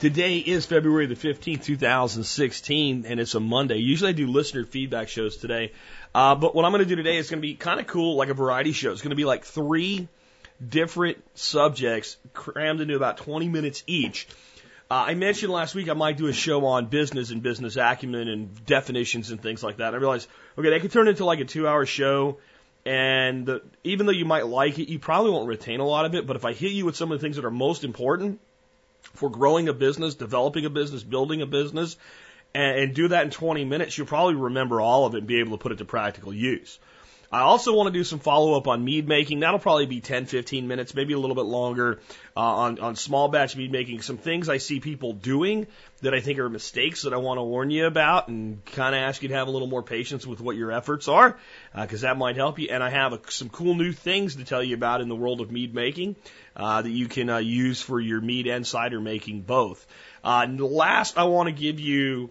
Today is February the 15th, 2016, and it's a Monday. Usually I do listener feedback shows today, uh, but what I'm going to do today is going to be kind of cool, like a variety show. It's going to be like three different subjects crammed into about 20 minutes each. Uh, I mentioned last week I might do a show on business and business acumen and definitions and things like that. And I realized, okay, that could turn into like a two hour show. And the, even though you might like it, you probably won't retain a lot of it. But if I hit you with some of the things that are most important, for growing a business, developing a business, building a business, and, and do that in 20 minutes, you'll probably remember all of it and be able to put it to practical use. I also want to do some follow up on mead making. That'll probably be 10, 15 minutes, maybe a little bit longer uh, on, on small batch mead making. Some things I see people doing that I think are mistakes that I want to warn you about and kind of ask you to have a little more patience with what your efforts are because uh, that might help you. And I have a, some cool new things to tell you about in the world of mead making uh, that you can uh, use for your meat and cider making both. Uh, last, I want to give you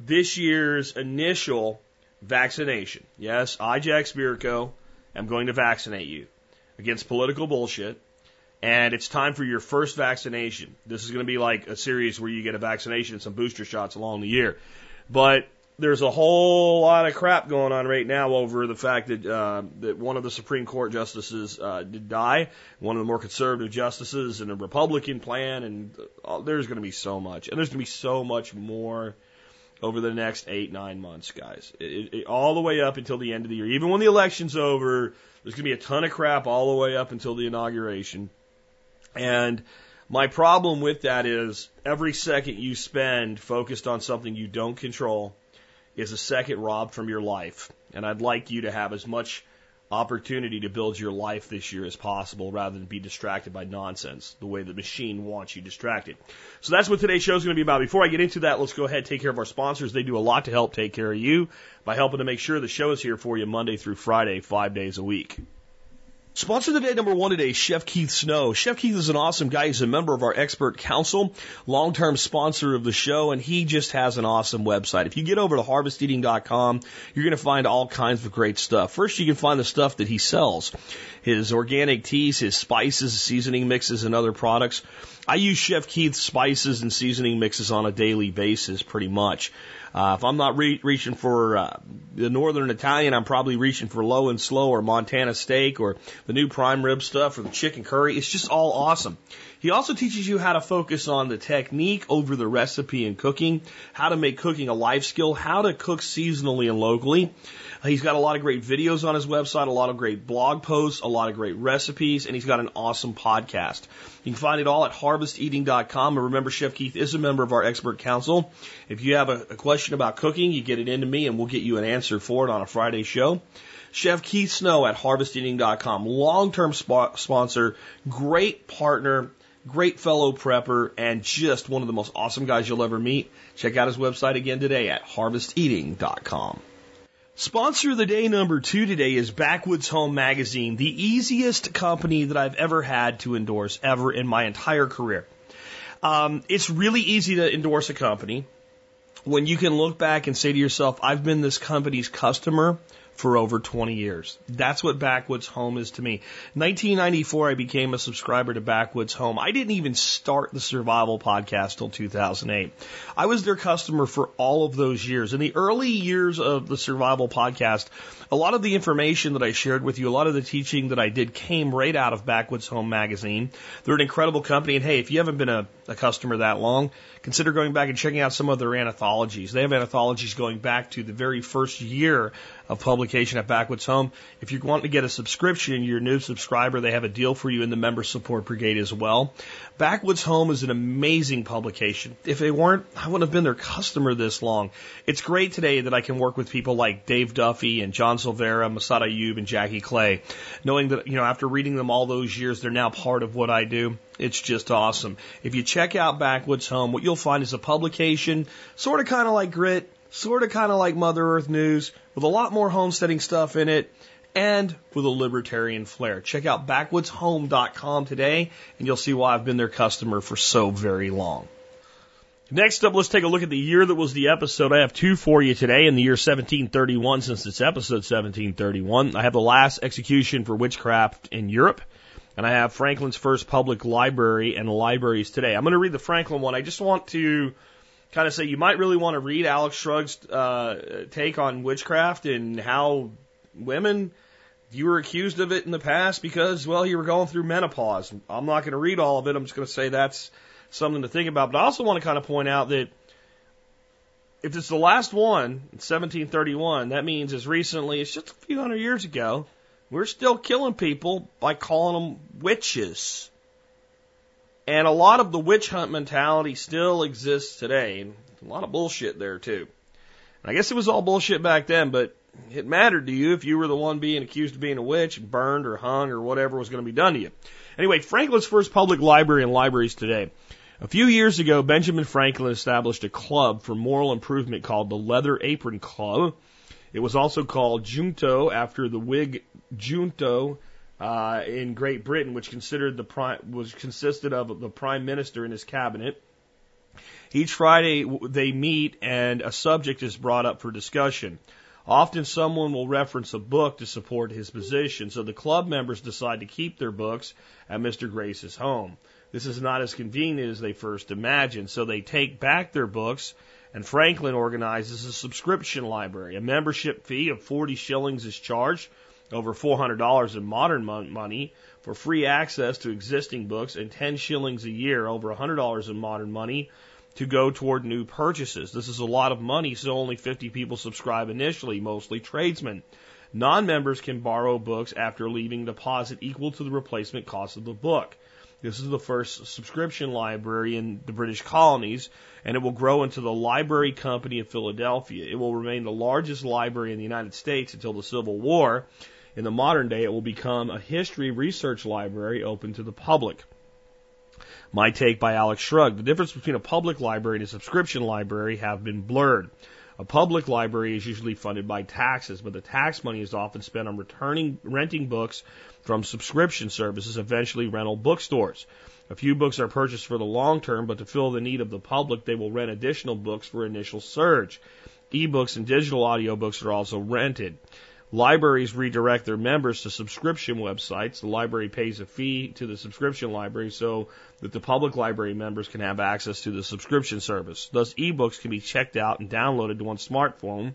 this year's initial vaccination. Yes, I, Jack Spirko, am going to vaccinate you against political bullshit. And it's time for your first vaccination. This is going to be like a series where you get a vaccination and some booster shots along the year. But there's a whole lot of crap going on right now over the fact that uh, that one of the Supreme Court justices uh, did die, one of the more conservative justices, and a Republican plan, and uh, there's going to be so much, and there's going to be so much more over the next eight, nine months, guys. It, it, all the way up until the end of the year. Even when the election's over, there's going to be a ton of crap all the way up until the inauguration. And my problem with that is every second you spend focused on something you don't control is a second robbed from your life. And I'd like you to have as much opportunity to build your life this year as possible rather than be distracted by nonsense the way the machine wants you distracted. So that's what today's show is going to be about. Before I get into that, let's go ahead and take care of our sponsors. They do a lot to help take care of you by helping to make sure the show is here for you Monday through Friday, five days a week. Sponsor of the day number one today, Chef Keith Snow. Chef Keith is an awesome guy. He's a member of our expert council, long-term sponsor of the show, and he just has an awesome website. If you get over to harvesteating.com, you're going to find all kinds of great stuff. First, you can find the stuff that he sells. His organic teas, his spices, seasoning mixes, and other products. I use Chef Keith's spices and seasoning mixes on a daily basis, pretty much. Uh, if I'm not re- reaching for uh, the Northern Italian, I'm probably reaching for low and slow or Montana steak or the new prime rib stuff or the chicken curry. It's just all awesome. He also teaches you how to focus on the technique over the recipe and cooking, how to make cooking a life skill, how to cook seasonally and locally. He's got a lot of great videos on his website, a lot of great blog posts, a lot of great recipes, and he's got an awesome podcast. You can find it all at harvesteating.com. And remember, Chef Keith is a member of our expert council. If you have a, a question about cooking, you get it into me and we'll get you an answer for it on a Friday show. Chef Keith Snow at harvesteating.com. Long-term sp- sponsor, great partner, great fellow prepper, and just one of the most awesome guys you'll ever meet. Check out his website again today at harvesteating.com. Sponsor of the day number two today is Backwoods Home Magazine, the easiest company that I've ever had to endorse ever in my entire career. Um, it's really easy to endorse a company when you can look back and say to yourself, I've been this company's customer for over 20 years. That's what Backwoods Home is to me. 1994, I became a subscriber to Backwoods Home. I didn't even start the survival podcast till 2008. I was their customer for all of those years. In the early years of the survival podcast, a lot of the information that I shared with you, a lot of the teaching that I did came right out of Backwoods Home magazine. They're an incredible company. And hey, if you haven't been a, a customer that long, consider going back and checking out some of their anthologies. They have anthologies going back to the very first year of publication at Backwoods Home. If you want to get a subscription, you're a new subscriber, they have a deal for you in the member support brigade as well. Backwoods Home is an amazing publication. If they weren't, I wouldn't have been their customer this long. It's great today that I can work with people like Dave Duffy and John Silveira, Massad Ayoob, and Jackie Clay, knowing that, you know, after reading them all those years, they're now part of what I do. It's just awesome. If you check out Backwoods Home, what you'll find is a publication, sort of kind of like Grit, sort of kind of like Mother Earth News, with a lot more homesteading stuff in it. and with a libertarian flair. Check out backwoodshome.com today and you'll see why I've been their customer for so very long. Next up, let's take a look at the year that was the episode. I have two for you today in the year 1731, since it's episode 1731. I have the last execution for witchcraft in Europe, and I have Franklin's first public library and libraries today. I'm going to read the Franklin one. I just want to kind of say you might really want to read Alex Shrugg's uh, take on witchcraft and how women you were accused of it in the past because, well, you were going through menopause. I'm not going to read all of it. I'm just going to say that's something to think about. But I also want to kind of point out that if it's the last one, 1731, that means as recently as just a few hundred years ago, we're still killing people by calling them witches. And a lot of the witch hunt mentality still exists today. A lot of bullshit there too. And I guess it was all bullshit back then, but it mattered to you if you were the one being accused of being a witch, burned or hung or whatever was going to be done to you. Anyway, Franklin's first public library and libraries today. A few years ago, Benjamin Franklin established a club for moral improvement called the Leather Apron Club. It was also called Junto after the Whig junto uh, in Great Britain, which considered the prime, was consisted of the prime minister and his cabinet. Each Friday they meet and a subject is brought up for discussion. Often someone will reference a book to support his position, so the club members decide to keep their books at Mr. Grace's home. This is not as convenient as they first imagined, so they take back their books, and Franklin organizes a subscription library. A membership fee of 40 shillings is charged, over $400 in modern money, for free access to existing books, and 10 shillings a year, over $100 in modern money, to go toward new purchases. This is a lot of money, so only 50 people subscribe initially, mostly tradesmen. Non-members can borrow books after leaving deposit equal to the replacement cost of the book. This is the first subscription library in the British colonies, and it will grow into the Library Company of Philadelphia. It will remain the largest library in the United States until the Civil War. In the modern day, it will become a history research library open to the public. My take by Alex Shrugg. The difference between a public library and a subscription library have been blurred. A public library is usually funded by taxes, but the tax money is often spent on returning, renting books from subscription services, eventually rental bookstores. A few books are purchased for the long term, but to fill the need of the public, they will rent additional books for initial surge. Ebooks and digital audiobooks are also rented. Libraries redirect their members to subscription websites. The library pays a fee to the subscription library so that the public library members can have access to the subscription service. Thus, ebooks can be checked out and downloaded to one's smartphone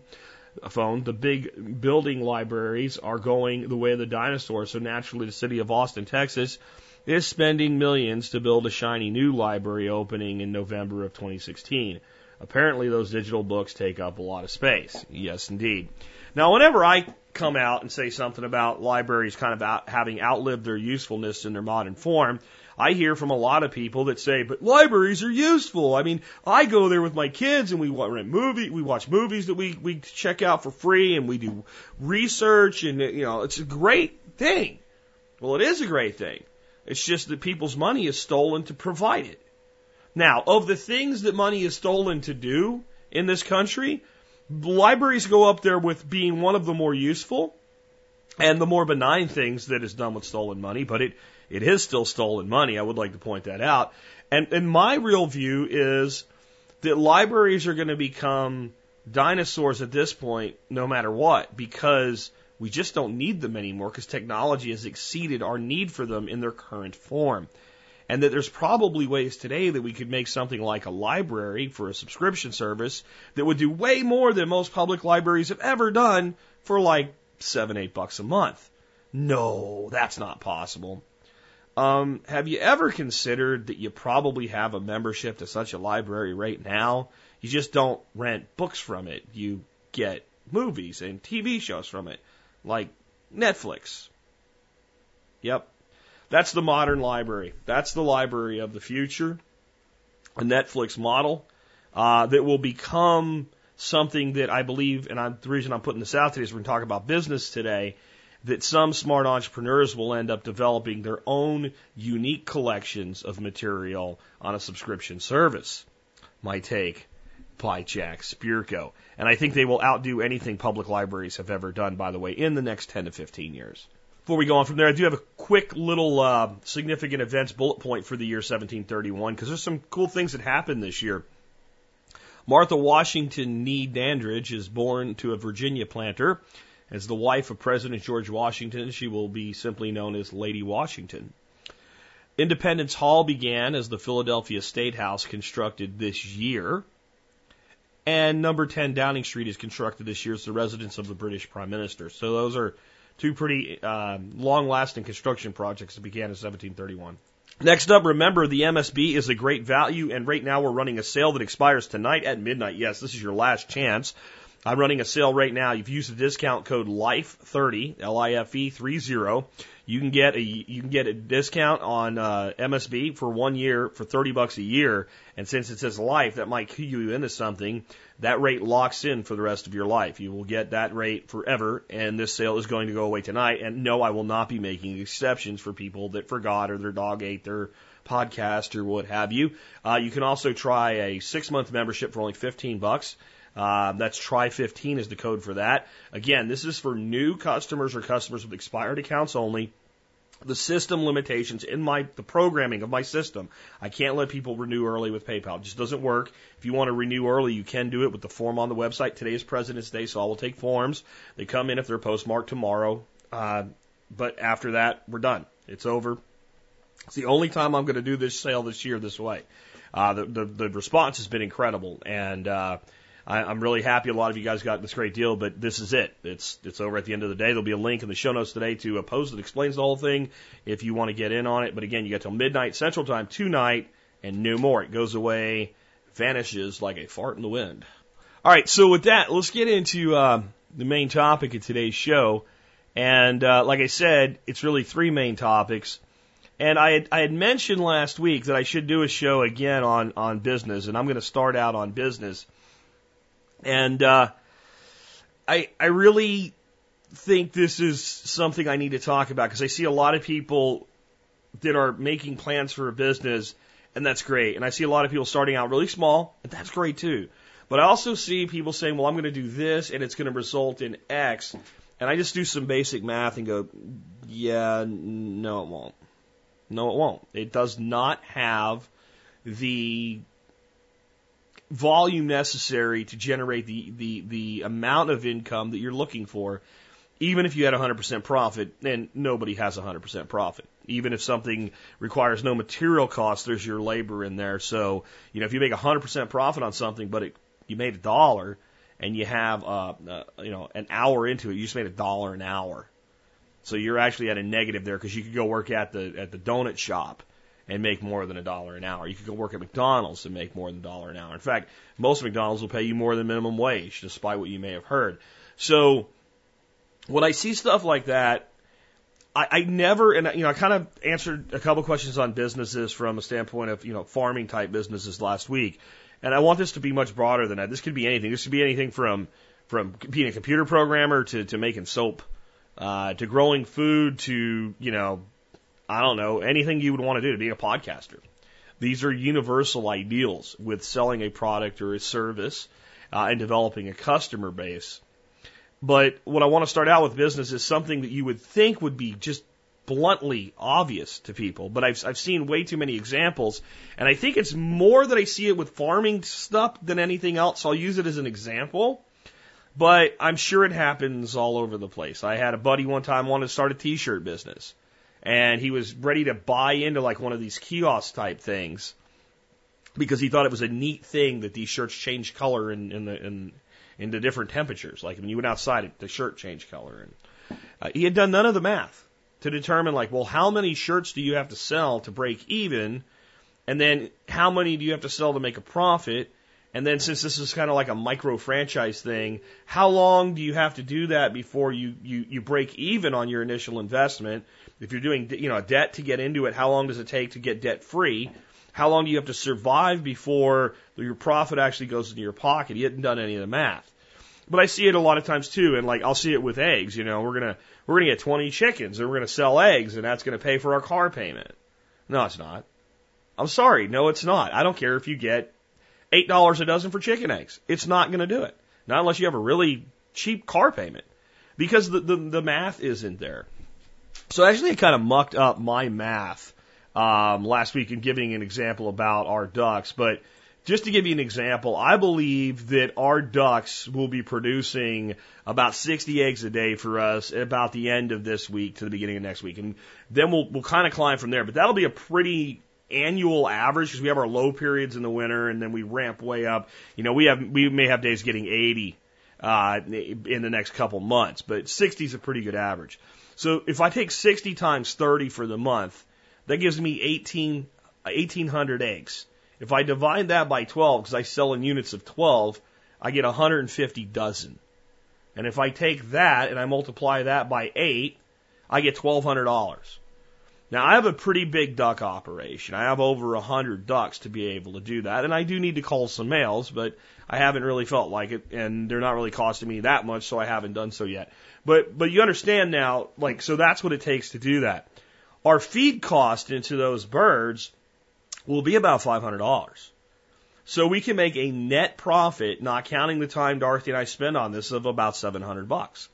phone. The big building libraries are going the way of the dinosaurs, so naturally the city of Austin, Texas is spending millions to build a shiny new library opening in November of 2016. Apparently those digital books take up a lot of space. Yes, indeed. Now, whenever I come out and say something about libraries kind of out, having outlived their usefulness in their modern form, I hear from a lot of people that say, but libraries are useful. I mean, I go there with my kids and we rent movie, we watch movies that we, we check out for free and we do research and, you know, it's a great thing. Well, it is a great thing. It's just that people's money is stolen to provide it. Now, of the things that money is stolen to do in this country, libraries go up there with being one of the more useful and the more benign things that is done with stolen money, but it it is still stolen money. I would like to point that out. And, and my real view is that libraries are going to become dinosaurs at this point, no matter what, because we just don't need them anymore because technology has exceeded our need for them in their current form. And that there's probably ways today that we could make something like a library for a subscription service that would do way more than most public libraries have ever done for like seven, eight bucks a month. No, that's not possible. Um, have you ever considered that you probably have a membership to such a library right now? You just don't rent books from it. You get movies and TV shows from it, like Netflix. Yep. That's the modern library. That's the library of the future. A Netflix model uh, that will become something that I believe, and I'm, the reason I'm putting this out today is we're going to talk about business today that some smart entrepreneurs will end up developing their own unique collections of material on a subscription service. My take. by Jack Spirko. And I think they will outdo anything public libraries have ever done, by the way, in the next 10 to 15 years. Before we go on from there, I do have a quick little uh, significant events bullet point for the year 1731 because there's some cool things that happened this year. Martha Washington Nee Dandridge is born to a Virginia planter. As the wife of President George Washington, she will be simply known as Lady Washington. Independence Hall began as the Philadelphia State House constructed this year. And number 10 Downing Street is constructed this year as the residence of the British Prime Minister. So those are two pretty uh, long lasting construction projects that began in 1731. Next up, remember the MSB is a great value, and right now we're running a sale that expires tonight at midnight. Yes, this is your last chance. I'm running a sale right now. If you use the discount code LIFE30, L-I-F-E 30. You can get a you can get a discount on uh, MSB for one year for 30 bucks a year. And since it says life, that might key you into something. That rate locks in for the rest of your life. You will get that rate forever. And this sale is going to go away tonight. And no, I will not be making exceptions for people that forgot or their dog ate their podcast or what have you. Uh, you can also try a six month membership for only 15 bucks. Uh, that's try 15 is the code for that. Again, this is for new customers or customers with expired accounts only. The system limitations in my the programming of my system. I can't let people renew early with PayPal. It just doesn't work. If you want to renew early, you can do it with the form on the website. Today is President's Day, so I will take forms. They come in if they're postmarked tomorrow. Uh, but after that, we're done. It's over. It's the only time I'm going to do this sale this year this way. Uh, the, the, the response has been incredible, and uh, I, I'm really happy a lot of you guys got this great deal, but this is it. It's it's over at the end of the day. There'll be a link in the show notes today to a post that explains the whole thing if you want to get in on it. But again, you got till midnight Central Time tonight, and no more. It goes away, vanishes like a fart in the wind. All right, so with that, let's get into uh, the main topic of today's show. And uh, like I said, it's really three main topics. And I had, I had mentioned last week that I should do a show again on, on business, and I'm going to start out on business. And uh, I I really think this is something I need to talk about because I see a lot of people that are making plans for a business, and that's great. And I see a lot of people starting out really small, and that's great too. But I also see people saying, well, I'm going to do this, and it's going to result in X. And I just do some basic math and go, yeah, no, it won't. No, it won't. It does not have the volume necessary to generate the, the, the amount of income that you're looking for, even if you had 100% profit, and nobody has 100% profit. Even if something requires no material cost, there's your labor in there. So, you know, if you make 100% profit on something, but it, you made a dollar, and you have, uh, uh, you know, an hour into it, you just made a dollar an hour. So you're actually at a negative there because you could go work at the at the donut shop and make more than a dollar an hour. You could go work at McDonald's and make more than a dollar an hour. In fact, most McDonald's will pay you more than minimum wage, despite what you may have heard. So when I see stuff like that, I, I never, and you know, I kind of answered a couple questions on businesses from a standpoint of you know farming type businesses last week, and I want this to be much broader than that. This could be anything. This could be anything from from being a computer programmer to to making soap, uh, to growing food to you know I don't know, anything you would want to do to be a podcaster. These are universal ideals with selling a product or a service uh, and developing a customer base. But what I want to start out with business is something that you would think would be just bluntly obvious to people, but I've, I've seen way too many examples. And I think it's more that I see it with farming stuff than anything else. So I'll use it as an example. But I'm sure it happens all over the place. I had a buddy one time wanted to start a t-shirt business and he was ready to buy into like one of these kiosk type things because he thought it was a neat thing that these shirts change color in, in the in into different temperatures. Like when you went outside, the shirt changed color. And uh, he had done none of the math to determine like, well, how many shirts do you have to sell to break even, and then how many do you have to sell to make a profit? And then since this is kind of like a micro franchise thing, how long do you have to do that before you, you, you break even on your initial investment? If you're doing, you know, debt to get into it, how long does it take to get debt free? How long do you have to survive before your profit actually goes into your pocket? He hadn't done any of the math. But I see it a lot of times too, and like I'll see it with eggs. You know, we're gonna we're gonna get 20 chickens, and we're gonna sell eggs, and that's gonna pay for our car payment. No, it's not. I'm sorry, no, it's not. I don't care if you get eight dollars a dozen for chicken eggs. It's not to do it. Not unless you have a really cheap car payment, because the the, the math isn't there. So actually, I kind of mucked up my math um, last week in giving an example about our ducks, but just to give you an example, I believe that our ducks will be producing about 60 eggs a day for us at about the end of this week to the beginning of next week. And then we'll, we'll kind of climb from there. But that'll be a pretty annual average because we have our low periods in the winter and then we ramp way up. You know, we have, we may have days getting 80, uh, in the next couple months, but 60 is a pretty good average. So if I take 60 times 30 for the month, that gives me 18, 1800 eggs. If I divide that by 12, because I sell in units of 12, I get 150 dozen. And if I take that and I multiply that by 8, I get $1,200. Now, I have a pretty big duck operation. I have over 100 ducks to be able to do that. And I do need to call some males, but I haven't really felt like it. And they're not really costing me that much, so I haven't done so yet. But, but you understand now, like, so that's what it takes to do that. Our feed cost into those birds will be about $500. So we can make a net profit, not counting the time Dorothy and I spend on this, of about 700 bucks.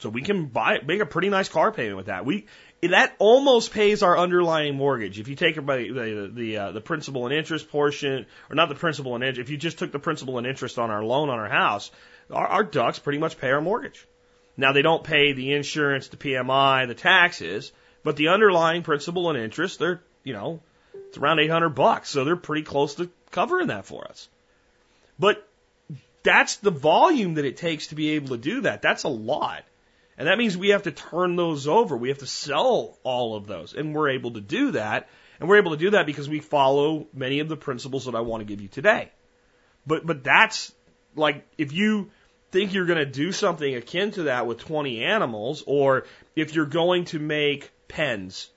So we can buy, make a pretty nice car payment with that. We, that almost pays our underlying mortgage. If you take the, the, uh, the principal and interest portion, or not the principal and interest, if you just took the principal and interest on our loan on our house, our, our ducks pretty much pay our mortgage. Now they don't pay the insurance, the PMI, the taxes, but the underlying principal and interest, they're, you know, it's around 800 bucks, so they're pretty close to covering that for us. But that's the volume that it takes to be able to do that. That's a lot. And that means we have to turn those over. We have to sell all of those. And we're able to do that. And we're able to do that because we follow many of the principles that I want to give you today. But, but that's like, if you think you're going to do something akin to that with 20 animals, or if you're going to make pens,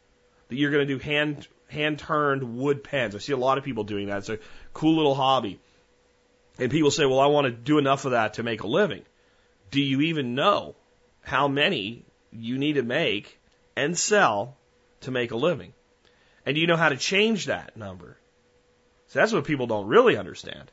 that you're going to do hand hand turned wood pens. I see a lot of people doing that. It's a cool little hobby. And people say, well, I want to do enough of that to make a living. Do you even know how many you need to make and sell to make a living? And you know how to change that number? So that's what people don't really understand.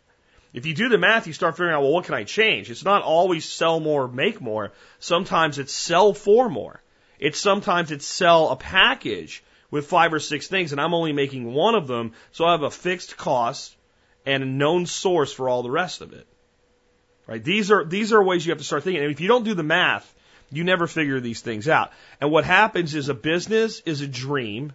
If you do the math, you start figuring out, well, what can I change? It's not always sell more, make more. Sometimes it's sell for more. It's sometimes it's sell a package with five or six things, and I'm only making one of them, so I have a fixed cost and a known source for all the rest of it. Right? These are these are ways you have to start thinking. And if you don't do the math, you never figure these things out. And what happens is a business is a dream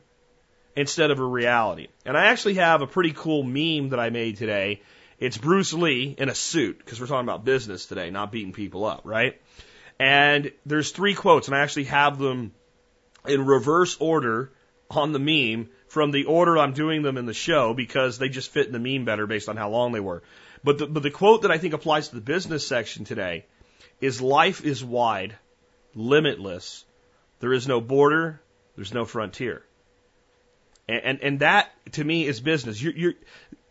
instead of a reality. And I actually have a pretty cool meme that I made today. It's Bruce Lee in a suit because we're talking about business today, not beating people up, right? And there's three quotes, and I actually have them in reverse order on the meme from the order I'm doing them in the show because they just fit in the meme better based on how long they were. But the, but the quote that I think applies to the business section today is life is wide, limitless. There is no border. There's no frontier. And, and, and that to me is business. You're, you're,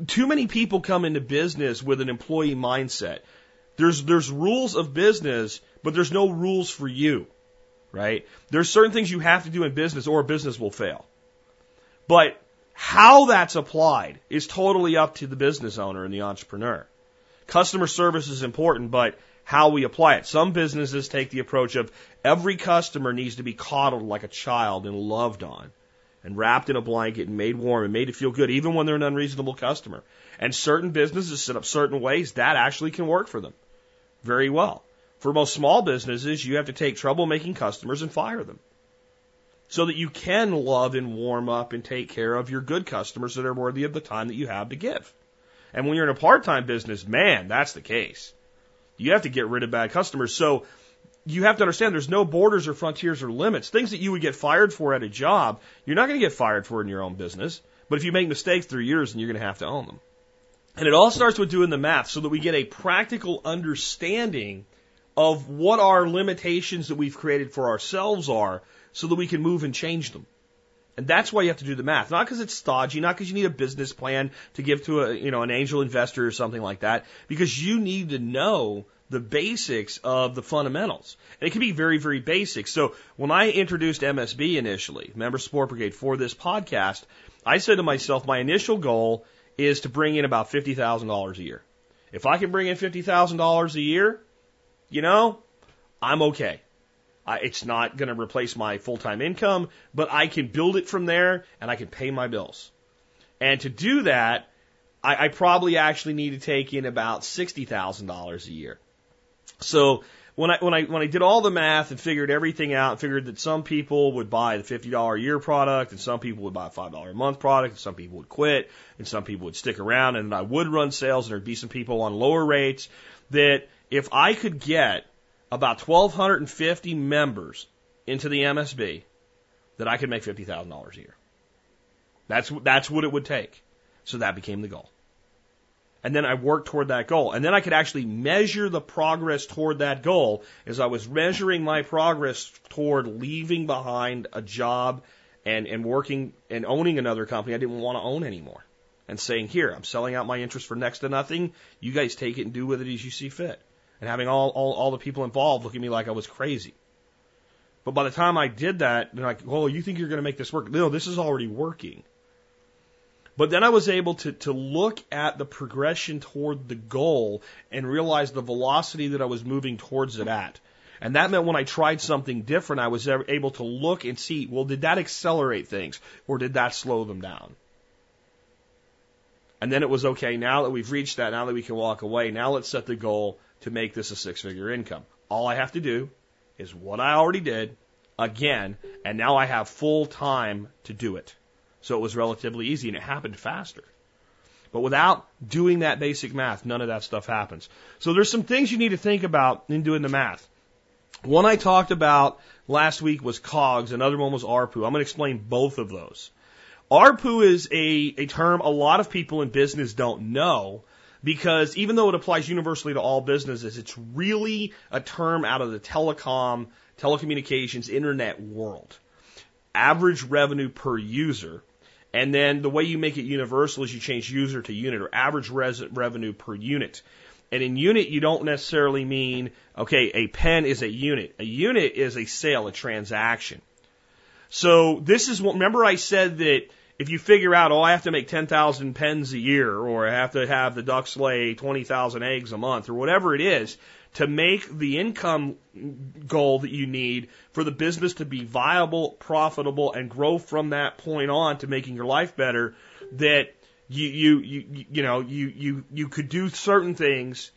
too many people come into business with an employee mindset. There's, there's rules of business, but there's no rules for you right? There's certain things you have to do in business or business will fail. But how that's applied is totally up to the business owner and the entrepreneur. Customer service is important, but how we apply it. Some businesses take the approach of every customer needs to be coddled like a child and loved on and wrapped in a blanket and made warm and made to feel good, even when they're an unreasonable customer. And certain businesses set up certain ways that actually can work for them very well. For most small businesses, you have to take trouble making customers and fire them so that you can love and warm up and take care of your good customers that are worthy of the time that you have to give. And when you're in a part-time business, man, that's the case. You have to get rid of bad customers. So you have to understand there's no borders or frontiers or limits. Things that you would get fired for at a job, you're not going to get fired for in your own business. But if you make mistakes through years, then you're going to have to own them. And it all starts with doing the math so that we get a practical understanding of what our limitations that we've created for ourselves are so that we can move and change them. And that's why you have to do the math. Not because it's stodgy, not because you need a business plan to give to a, you know, an angel investor or something like that, because you need to know the basics of the fundamentals. And it can be very, very basic. So when I introduced MSB initially, Member Support Brigade, for this podcast, I said to myself, my initial goal is to bring in about $50,000 a year. If I can bring in $50,000 a year, you know, I'm okay. I, it's not going to replace my full time income, but I can build it from there and I can pay my bills. And to do that, I, I probably actually need to take in about $60,000 a year. So when I when I when I did all the math and figured everything out, and figured that some people would buy the fifty dollar a year product, and some people would buy a five dollar a month product, and some people would quit, and some people would stick around, and I would run sales, and there'd be some people on lower rates. That if I could get about twelve hundred and fifty members into the MSB, that I could make fifty thousand dollars a year. That's that's what it would take. So that became the goal. And then I worked toward that goal. And then I could actually measure the progress toward that goal as I was measuring my progress toward leaving behind a job and, and working and owning another company I didn't want to own anymore. And saying, here, I'm selling out my interest for next to nothing. You guys take it and do with it as you see fit. And having all, all, all the people involved look at me like I was crazy. But by the time I did that, they're like, well, you think you're going to make this work? No, this is already working. But then I was able to, to look at the progression toward the goal and realize the velocity that I was moving towards it at. And that meant when I tried something different, I was able to look and see, well, did that accelerate things or did that slow them down? And then it was okay, now that we've reached that, now that we can walk away, now let's set the goal to make this a six figure income. All I have to do is what I already did again, and now I have full time to do it. So it was relatively easy and it happened faster. But without doing that basic math, none of that stuff happens. So there's some things you need to think about in doing the math. One I talked about last week was COGS, another one was ARPU. I'm going to explain both of those. ARPU is a, a term a lot of people in business don't know because even though it applies universally to all businesses, it's really a term out of the telecom, telecommunications, internet world. Average revenue per user and then the way you make it universal is you change user to unit or average res- revenue per unit. And in unit, you don't necessarily mean, okay, a pen is a unit. A unit is a sale, a transaction. So this is what, remember I said that if you figure out, oh, I have to make 10,000 pens a year, or I have to have the ducks lay 20,000 eggs a month, or whatever it is, to make the income goal that you need for the business to be viable, profitable, and grow from that point on to making your life better, that you, you, you, you know, you, you, you could do certain things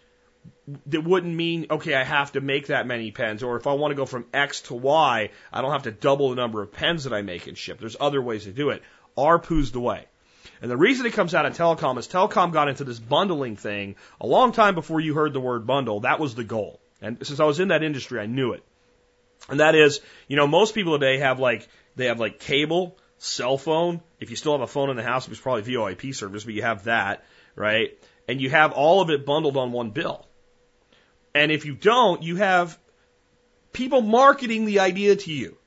that wouldn't mean, okay, I have to make that many pens, or if I want to go from X to Y, I don't have to double the number of pens that I make and ship. There's other ways to do it. ARPU's the way. And the reason it comes out of telecom is telecom got into this bundling thing a long time before you heard the word bundle. That was the goal. And since I was in that industry, I knew it. And that is, you know, most people today have like, they have like cable, cell phone. If you still have a phone in the house, it's probably VoIP service, but you have that, right? And you have all of it bundled on one bill. And if you don't, you have people marketing the idea to you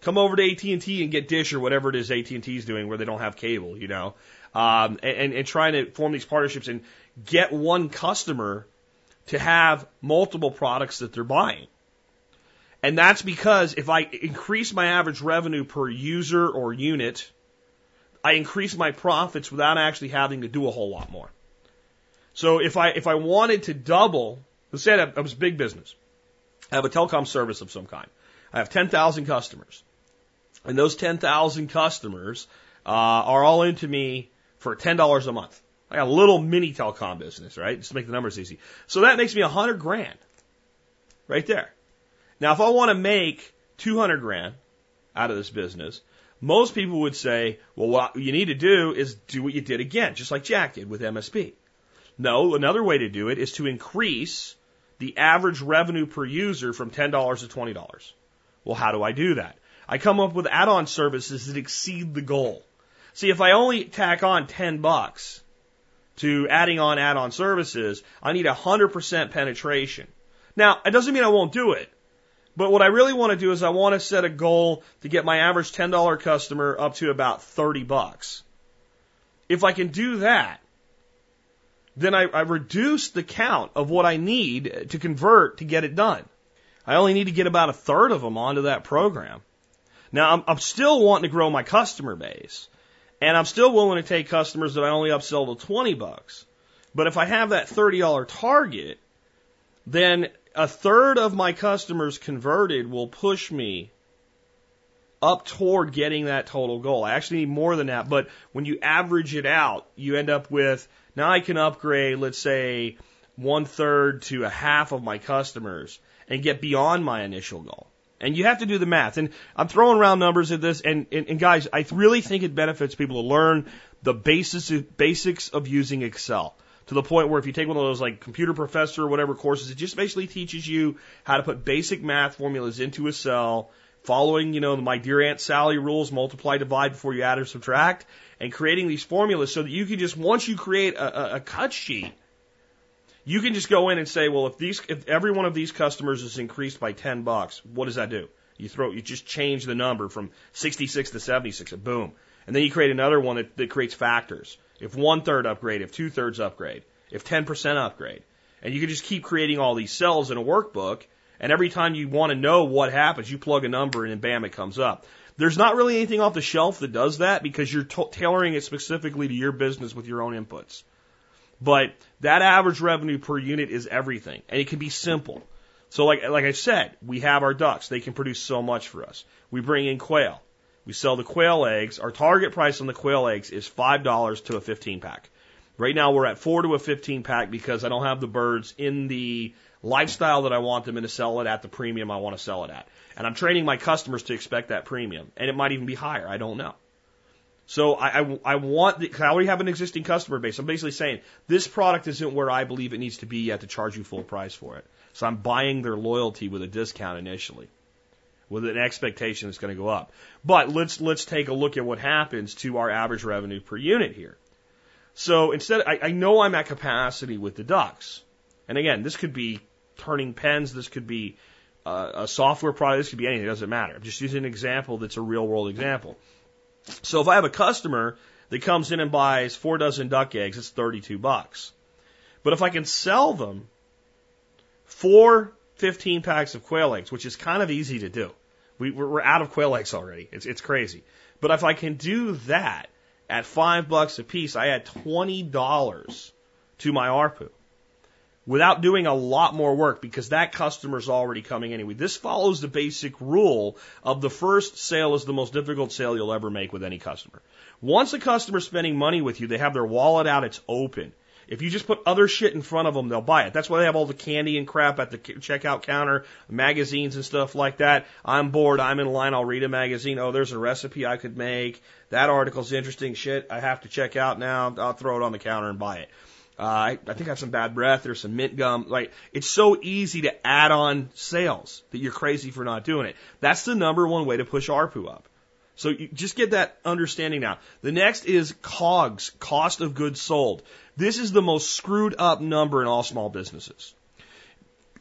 come over to AT&T and get Dish or whatever it is AT&T is doing where they don't have cable, you know, um, and, and trying to form these partnerships and get one customer to have multiple products that they're buying. And that's because if I increase my average revenue per user or unit, I increase my profits without actually having to do a whole lot more. So if I if I wanted to double, let's say I was a big business, I have a telecom service of some kind. I have 10,000 customers. And those 10,000 customers uh, are all into me for $10 a month. I got a little mini telecom business, right? Just to make the numbers easy. So that makes me a hundred grand. Right there. Now, if I want to make 200 grand out of this business, most people would say, well, what you need to do is do what you did again, just like Jack did with MSB. No, another way to do it is to increase the average revenue per user from $10 to $20. Well, how do I do that? I come up with add-on services that exceed the goal. See, if I only tack on 10 bucks to adding on add-on services, I need 100% penetration. Now, it doesn't mean I won't do it. But what I really want to do is I want to set a goal to get my average $10 customer up to about 30 bucks. If I can do that, then I, I reduce the count of what I need to convert to get it done. I only need to get about a third of them onto that program. Now, I'm, I'm still wanting to grow my customer base. And I'm still willing to take customers that I only upsell to 20 bucks. But if I have that $30 target, then a third of my customers converted will push me up toward getting that total goal. I actually need more than that, but when you average it out, you end up with now I can upgrade, let's say, one third to a half of my customers and get beyond my initial goal. And you have to do the math. And I'm throwing around numbers at this. And, and, and guys, I really think it benefits people to learn the basis, basics of using Excel to the point where if you take one of those like computer professor or whatever courses, it just basically teaches you how to put basic math formulas into a cell, following, you know, the my dear Aunt Sally rules, multiply, divide before you add or subtract, and creating these formulas so that you can just, once you create a, a, a cut sheet, you can just go in and say, well, if these, if every one of these customers is increased by 10 bucks, what does that do? You throw, you just change the number from 66 to 76 and boom. And then you create another one that, that creates factors. If one third upgrade, if two thirds upgrade, if 10% upgrade. And you can just keep creating all these cells in a workbook. And every time you want to know what happens, you plug a number in and bam, it comes up. There's not really anything off the shelf that does that because you're tailoring it specifically to your business with your own inputs. But that average revenue per unit is everything, and it can be simple. So, like like I said, we have our ducks; they can produce so much for us. We bring in quail. We sell the quail eggs. Our target price on the quail eggs is five dollars to a fifteen pack. Right now, we're at four to a fifteen pack because I don't have the birds in the lifestyle that I want them in to sell it at the premium I want to sell it at. And I'm training my customers to expect that premium, and it might even be higher. I don't know. So I, I, I want, the, I already have an existing customer base. I'm basically saying this product isn't where I believe it needs to be yet to charge you full price for it. So I'm buying their loyalty with a discount initially, with an expectation it's going to go up. But let's let's take a look at what happens to our average revenue per unit here. So instead, I, I know I'm at capacity with the ducks, and again, this could be turning pens, this could be uh, a software product, this could be anything. It doesn't matter. I'm just using an example that's a real world example. So if I have a customer that comes in and buys four dozen duck eggs, it's 32 bucks. But if I can sell them four 15 packs of quail eggs, which is kind of easy to do. We, we're out of quail eggs already. It's, it's crazy. But if I can do that at five bucks a piece, I add $20 to my ARPU without doing a lot more work because that customer's already coming anyway. This follows the basic rule of the first sale is the most difficult sale you'll ever make with any customer. Once a customer's spending money with you, they have their wallet out, it's open. If you just put other shit in front of them, they'll buy it. That's why they have all the candy and crap at the checkout counter, magazines and stuff like that. I'm bored. I'm in line. I'll read a magazine. Oh, there's a recipe I could make. That article's interesting. Shit, I have to check out now. I'll throw it on the counter and buy it. Uh, I, I think I have some bad breath. There's some mint gum. Like it's so easy to add on sales that you're crazy for not doing it. That's the number one way to push ARPU up. So you just get that understanding now. The next is COGS, cost of goods sold. This is the most screwed up number in all small businesses.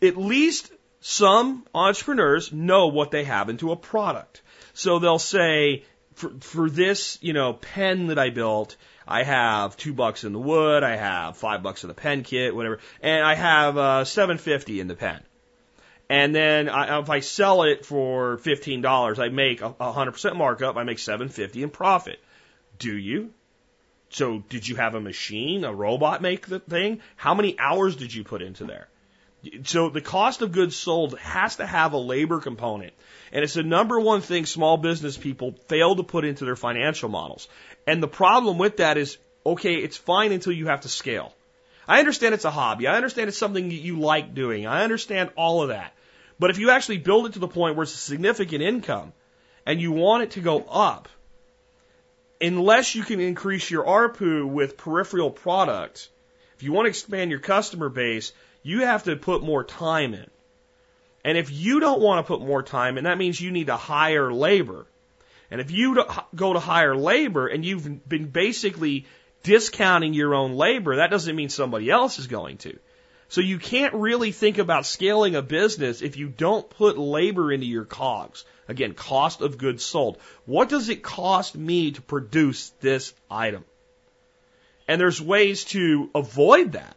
At least some entrepreneurs know what they have into a product. So they'll say, for, for this, you know, pen that I built, I have two bucks in the wood, I have five bucks in the pen kit, whatever, and I have uh, seven fifty in the pen. And then I, if I sell it for fifteen dollars, I make a hundred percent markup. I make seven fifty in profit. Do you? So did you have a machine, a robot make the thing? How many hours did you put into there? So the cost of goods sold has to have a labor component. And it's the number one thing small business people fail to put into their financial models. And the problem with that is, okay, it's fine until you have to scale. I understand it's a hobby. I understand it's something you like doing. I understand all of that. But if you actually build it to the point where it's a significant income and you want it to go up, unless you can increase your ARPU with peripheral products, if you want to expand your customer base, you have to put more time in. And if you don't want to put more time in, that means you need to hire labor. And if you go to hire labor and you've been basically discounting your own labor, that doesn't mean somebody else is going to. So you can't really think about scaling a business if you don't put labor into your cogs. Again, cost of goods sold. What does it cost me to produce this item? And there's ways to avoid that.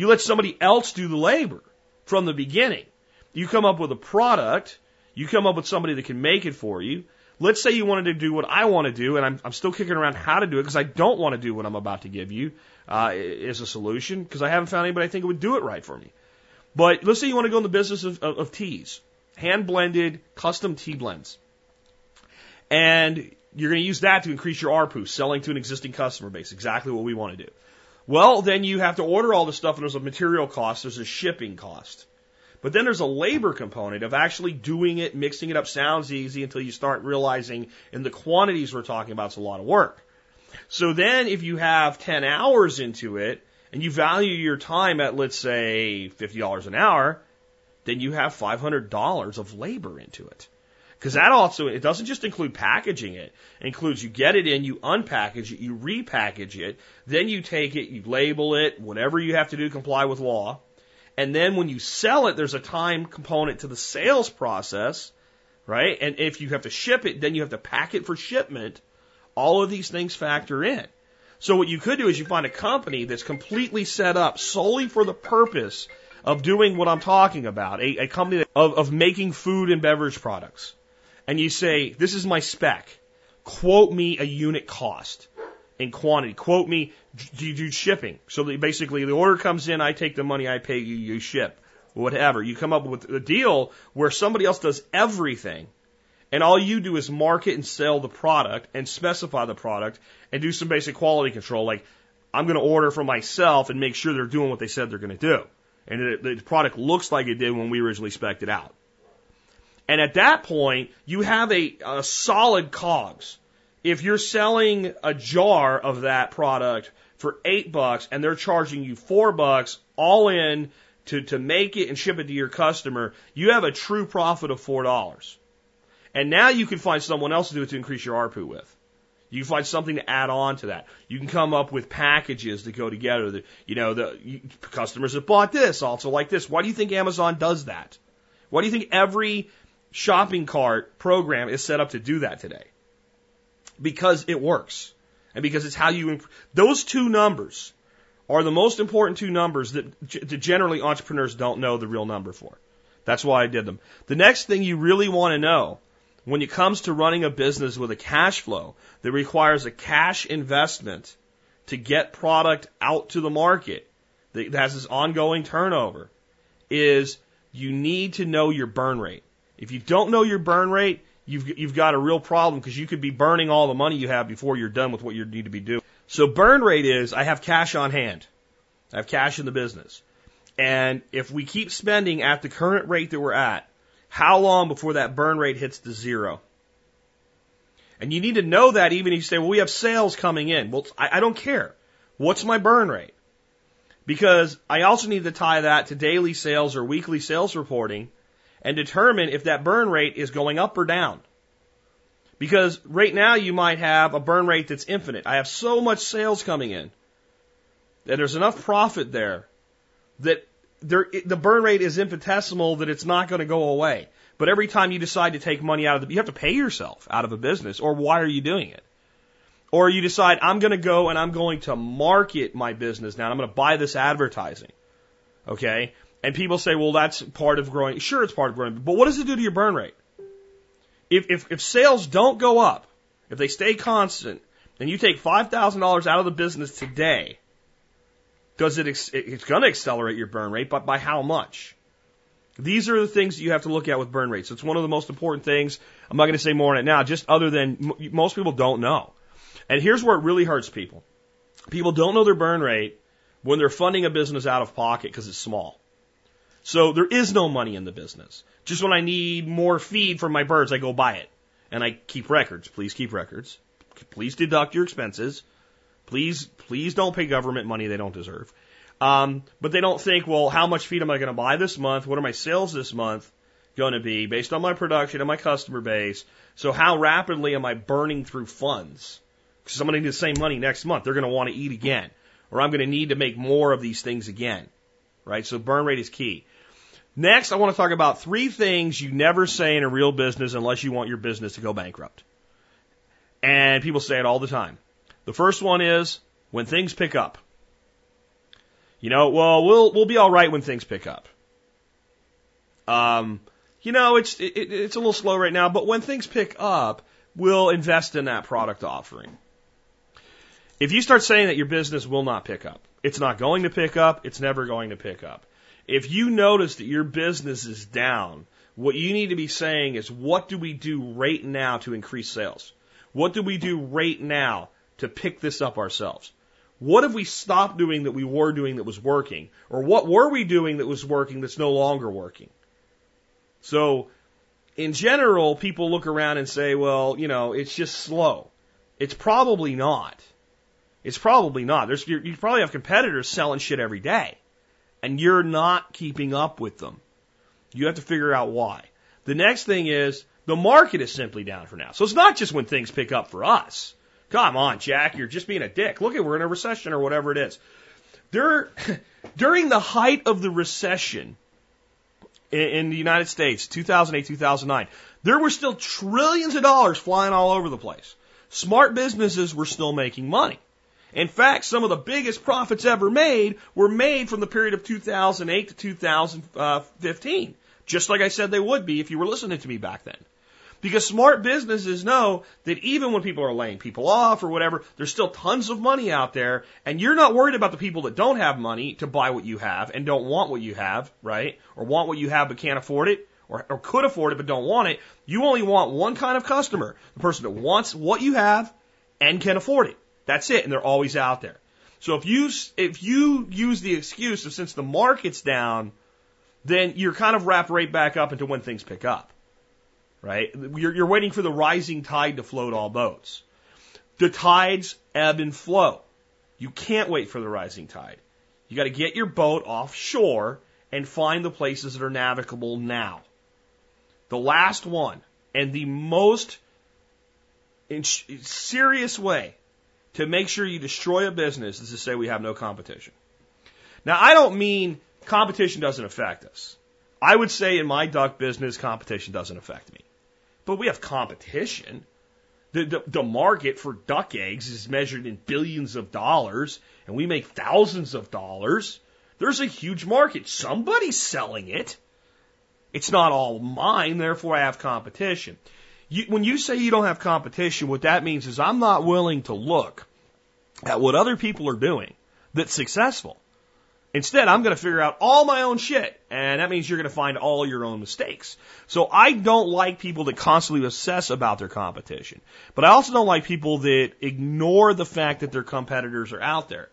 You let somebody else do the labor from the beginning. You come up with a product, you come up with somebody that can make it for you. let's say you wanted to do what I want to do, and I'm, I'm still kicking around how to do it because I don't want to do what I'm about to give you uh, as a solution because I haven't found anybody I think would do it right for me. But let's say you want to go in the business of, of, of teas, hand blended custom tea blends. And you're going to use that to increase your ARPU, selling to an existing customer base, exactly what we want to do. Well, then you have to order all the stuff and there's a material cost, there's a shipping cost. But then there's a labor component of actually doing it, mixing it up sounds easy until you start realizing in the quantities we're talking about, it's a lot of work. So then if you have 10 hours into it and you value your time at, let's say, $50 an hour, then you have $500 of labor into it. Because that also, it doesn't just include packaging it. It includes you get it in, you unpackage it, you repackage it, then you take it, you label it, whatever you have to do comply with law. And then when you sell it, there's a time component to the sales process, right? And if you have to ship it, then you have to pack it for shipment. All of these things factor in. So what you could do is you find a company that's completely set up solely for the purpose of doing what I'm talking about, a, a company of, of making food and beverage products and you say, this is my spec. Quote me a unit cost in quantity. Quote me, do you do shipping? So basically the order comes in, I take the money, I pay you, you ship. Whatever. You come up with a deal where somebody else does everything and all you do is market and sell the product and specify the product and do some basic quality control. Like, I'm going to order for myself and make sure they're doing what they said they're going to do. And the product looks like it did when we originally spec'd it out. And at that point, you have a, a solid COGS. If you're selling a jar of that product for eight bucks and they're charging you four bucks all in to, to make it and ship it to your customer, you have a true profit of four dollars. And now you can find someone else to do it to increase your ARPU with. You can find something to add on to that. You can come up with packages that go together. That, you know, the you, customers have bought this also like this. Why do you think Amazon does that? Why do you think every shopping cart program is set up to do that today. Because it works. And because it's how you, imp- those two numbers are the most important two numbers that, that generally entrepreneurs don't know the real number for. That's why I did them. The next thing you really want to know when it comes to running a business with a cash flow that requires a cash investment to get product out to the market that has this ongoing turnover is you need to know your burn rate. If you don't know your burn rate, you've, you've got a real problem because you could be burning all the money you have before you're done with what you need to be doing. So burn rate is I have cash on hand. I have cash in the business. And if we keep spending at the current rate that we're at, how long before that burn rate hits the zero? And you need to know that even if you say, well, we have sales coming in. Well, I, I don't care. What's my burn rate? Because I also need to tie that to daily sales or weekly sales reporting and determine if that burn rate is going up or down. Because right now you might have a burn rate that's infinite. I have so much sales coming in that there's enough profit there that there, the burn rate is infinitesimal that it's not going to go away. But every time you decide to take money out of the, you have to pay yourself out of a business, or why are you doing it? Or you decide, I'm going to go and I'm going to market my business now, I'm going to buy this advertising. Okay? And people say, well, that's part of growing. Sure, it's part of growing, but what does it do to your burn rate? If, if, if sales don't go up, if they stay constant, and you take $5,000 out of the business today, does it, it's going to accelerate your burn rate, but by how much? These are the things that you have to look at with burn rates. It's one of the most important things. I'm not going to say more on it now, just other than most people don't know. And here's where it really hurts people. People don't know their burn rate when they're funding a business out of pocket because it's small. So there is no money in the business. Just when I need more feed for my birds, I go buy it. And I keep records. Please keep records. Please deduct your expenses. Please, please don't pay government money they don't deserve. Um, but they don't think, well, how much feed am I going to buy this month? What are my sales this month going to be based on my production and my customer base? So how rapidly am I burning through funds? Because I'm going to need the same money next month. They're going to want to eat again. Or I'm going to need to make more of these things again. Right? So burn rate is key. Next, I want to talk about three things you never say in a real business unless you want your business to go bankrupt. And people say it all the time. The first one is when things pick up. You know, well, we'll we'll be all right when things pick up. Um, you know, it's it, it's a little slow right now, but when things pick up, we'll invest in that product offering. If you start saying that your business will not pick up, it's not going to pick up, it's never going to pick up. If you notice that your business is down, what you need to be saying is, what do we do right now to increase sales? What do we do right now to pick this up ourselves? What have we stopped doing that we were doing that was working? Or what were we doing that was working that's no longer working? So, in general, people look around and say, well, you know, it's just slow. It's probably not. It's probably not. There's, you probably have competitors selling shit every day, and you're not keeping up with them. You have to figure out why. The next thing is the market is simply down for now. So it's not just when things pick up for us. Come on, Jack, you're just being a dick. Look at we're in a recession or whatever it is. There, during the height of the recession in, in the United States, 2008, 2009, there were still trillions of dollars flying all over the place. Smart businesses were still making money. In fact, some of the biggest profits ever made were made from the period of 2008 to 2015. Just like I said they would be if you were listening to me back then. Because smart businesses know that even when people are laying people off or whatever, there's still tons of money out there, and you're not worried about the people that don't have money to buy what you have and don't want what you have, right? Or want what you have but can't afford it, or, or could afford it but don't want it. You only want one kind of customer the person that wants what you have and can afford it. That's it, and they're always out there. So if you if you use the excuse of since the market's down, then you're kind of wrapped right back up into when things pick up right? You're, you're waiting for the rising tide to float all boats. The tides ebb and flow. You can't wait for the rising tide. You got to get your boat offshore and find the places that are navigable now. The last one and the most serious way to make sure you destroy a business is to say we have no competition. Now, I don't mean competition doesn't affect us. I would say in my duck business, competition doesn't affect me. But we have competition. The, the, the market for duck eggs is measured in billions of dollars, and we make thousands of dollars. There's a huge market. Somebody's selling it. It's not all mine, therefore I have competition. You, when you say you don't have competition, what that means is I'm not willing to look at what other people are doing that's successful. Instead, I'm going to figure out all my own shit. And that means you're going to find all your own mistakes. So I don't like people that constantly obsess about their competition. But I also don't like people that ignore the fact that their competitors are out there.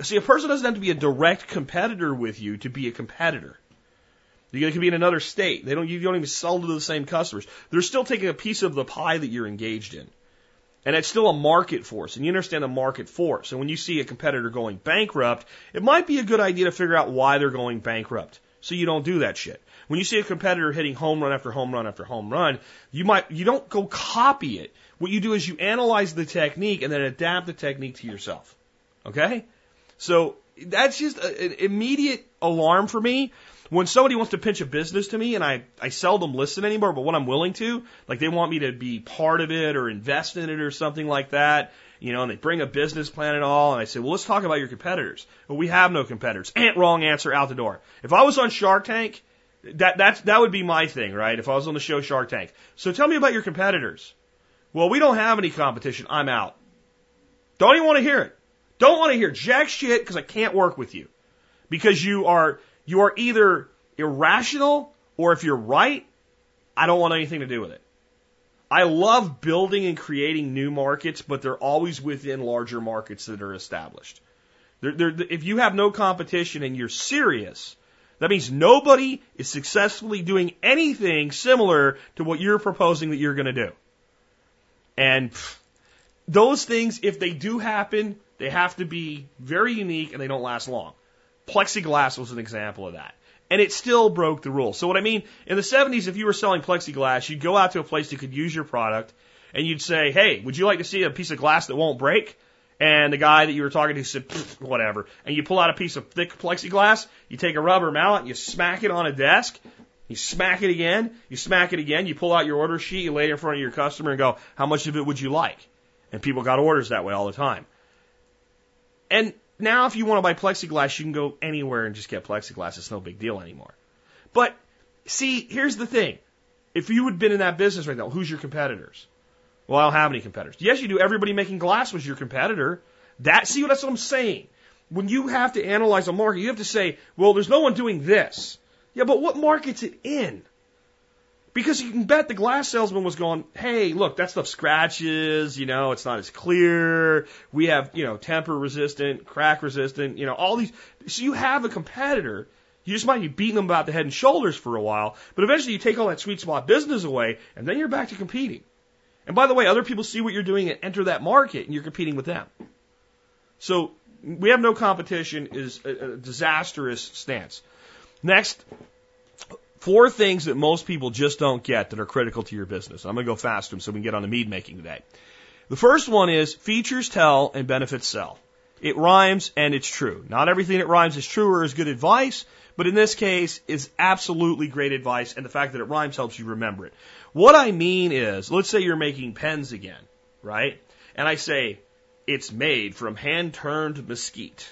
See, a person doesn't have to be a direct competitor with you to be a competitor. They could be in another state. They don't, you don't even sell to the same customers. They're still taking a piece of the pie that you're engaged in. And it's still a market force, and you understand a market force. And when you see a competitor going bankrupt, it might be a good idea to figure out why they're going bankrupt. So you don't do that shit. When you see a competitor hitting home run after home run after home run, you might you don't go copy it. What you do is you analyze the technique and then adapt the technique to yourself. Okay? So that's just an immediate alarm for me when somebody wants to pitch a business to me and I, I seldom listen anymore, but when I'm willing to, like they want me to be part of it or invest in it or something like that, you know, and they bring a business plan and all, and I say, well, let's talk about your competitors. Well, we have no competitors. And wrong answer out the door. If I was on Shark Tank, that, that's, that would be my thing, right? If I was on the show Shark Tank. So tell me about your competitors. Well, we don't have any competition. I'm out. Don't even want to hear it. Don't want to hear jack shit because I can't work with you. Because you are, you are either irrational or if you're right, I don't want anything to do with it. I love building and creating new markets, but they're always within larger markets that are established. They're, they're, if you have no competition and you're serious, that means nobody is successfully doing anything similar to what you're proposing that you're going to do. And pff, those things, if they do happen, they have to be very unique and they don't last long. Plexiglass was an example of that. And it still broke the rules. So what I mean, in the 70s, if you were selling plexiglass, you'd go out to a place that could use your product and you'd say, hey, would you like to see a piece of glass that won't break? And the guy that you were talking to said, whatever. And you pull out a piece of thick plexiglass, you take a rubber mallet, and you smack it on a desk, you smack it again, you smack it again, you pull out your order sheet, you lay it in front of your customer and go, how much of it would you like? And people got orders that way all the time. And now, if you want to buy plexiglass, you can go anywhere and just get plexiglass. It's no big deal anymore. But see, here's the thing. If you had been in that business right now, who's your competitors? Well, I don't have any competitors. Yes, you do. Everybody making glass was your competitor. That, see, that's what I'm saying. When you have to analyze a market, you have to say, well, there's no one doing this. Yeah, but what market's it in? Because you can bet the glass salesman was going, hey, look, that stuff scratches, you know, it's not as clear. We have, you know, temper resistant, crack resistant, you know, all these. So you have a competitor. You just might be beating them about the head and shoulders for a while, but eventually you take all that sweet spot business away, and then you're back to competing. And by the way, other people see what you're doing and enter that market, and you're competing with them. So we have no competition is a, a disastrous stance. Next, four things that most people just don't get that are critical to your business. I'm going to go faster so we can get on the mead making today. The first one is features tell and benefits sell. It rhymes and it's true. Not everything that rhymes is true or is good advice, but in this case is absolutely great advice and the fact that it rhymes helps you remember it. What I mean is, let's say you're making pens again, right? And I say, it's made from hand turned mesquite.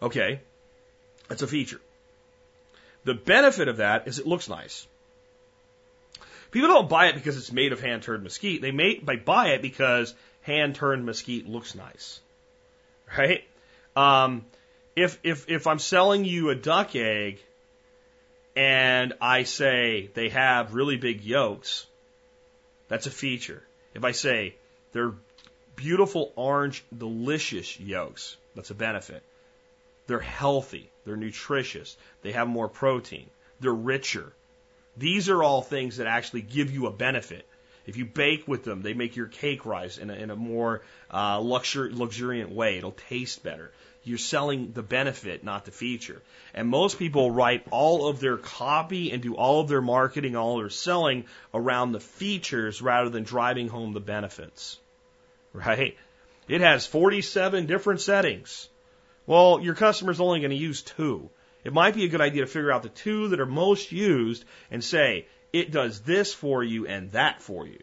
Okay. That's a feature. The benefit of that is it looks nice. People don't buy it because it's made of hand turned mesquite. They may buy it because hand turned mesquite looks nice, right? Um, if if if I'm selling you a duck egg and I say they have really big yolks, that's a feature. If I say they're beautiful orange, delicious yolks, that's a benefit. They're healthy. They're nutritious. They have more protein. They're richer. These are all things that actually give you a benefit. If you bake with them, they make your cake rise in a, in a more uh, luxur- luxuriant way. It'll taste better. You're selling the benefit, not the feature. And most people write all of their copy and do all of their marketing, all their selling around the features rather than driving home the benefits. Right? It has 47 different settings. Well, your customer's only going to use two. It might be a good idea to figure out the two that are most used and say, it does this for you and that for you.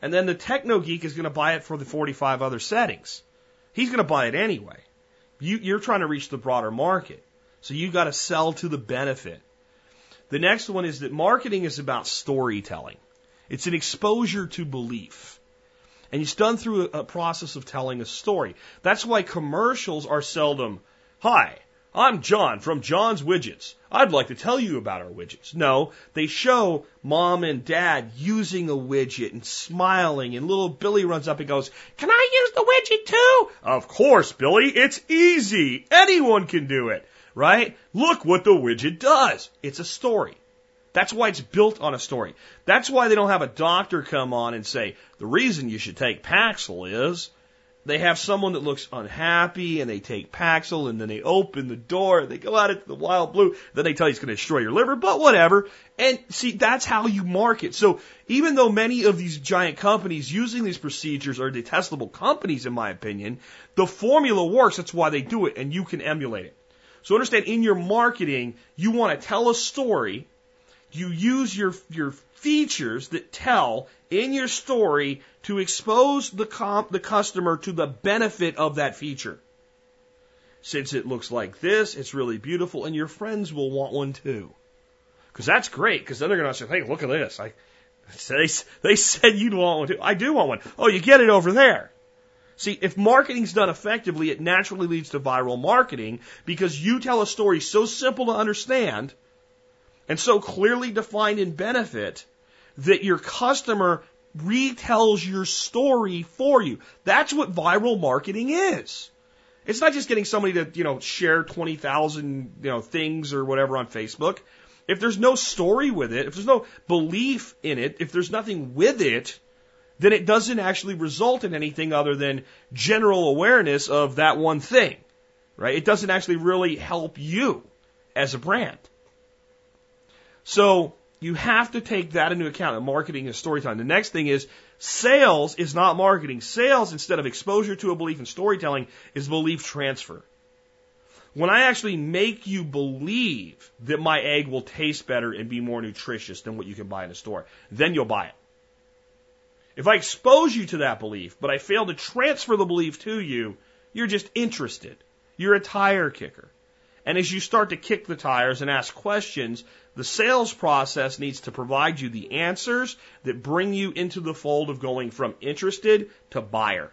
And then the techno geek is going to buy it for the 45 other settings. He's going to buy it anyway. You, you're trying to reach the broader market. So you've got to sell to the benefit. The next one is that marketing is about storytelling. It's an exposure to belief. And it's done through a, a process of telling a story. That's why commercials are seldom, hi, I'm John from John's Widgets. I'd like to tell you about our widgets. No, they show mom and dad using a widget and smiling, and little Billy runs up and goes, Can I use the widget too? Of course, Billy, it's easy. Anyone can do it, right? Look what the widget does. It's a story. That's why it's built on a story. That's why they don't have a doctor come on and say, the reason you should take Paxil is they have someone that looks unhappy and they take Paxil and then they open the door, and they go out into the wild blue, then they tell you it's going to destroy your liver, but whatever. And see, that's how you market. So even though many of these giant companies using these procedures are detestable companies, in my opinion, the formula works. That's why they do it and you can emulate it. So understand in your marketing, you want to tell a story you use your, your features that tell in your story to expose the, comp, the customer to the benefit of that feature. Since it looks like this, it's really beautiful, and your friends will want one too. Because that's great, because then they're going to say, hey, look at this. I, they, they said you'd want one too. I do want one. Oh, you get it over there. See, if marketing's done effectively, it naturally leads to viral marketing because you tell a story so simple to understand – and so clearly defined in benefit that your customer retells your story for you. That's what viral marketing is. It's not just getting somebody to, you know, share 20,000, you know, things or whatever on Facebook. If there's no story with it, if there's no belief in it, if there's nothing with it, then it doesn't actually result in anything other than general awareness of that one thing, right? It doesn't actually really help you as a brand. So you have to take that into account. in Marketing and storytelling. The next thing is sales is not marketing. Sales, instead of exposure to a belief and storytelling, is belief transfer. When I actually make you believe that my egg will taste better and be more nutritious than what you can buy in a store, then you'll buy it. If I expose you to that belief, but I fail to transfer the belief to you, you're just interested. You're a tire kicker. And as you start to kick the tires and ask questions, the sales process needs to provide you the answers that bring you into the fold of going from interested to buyer.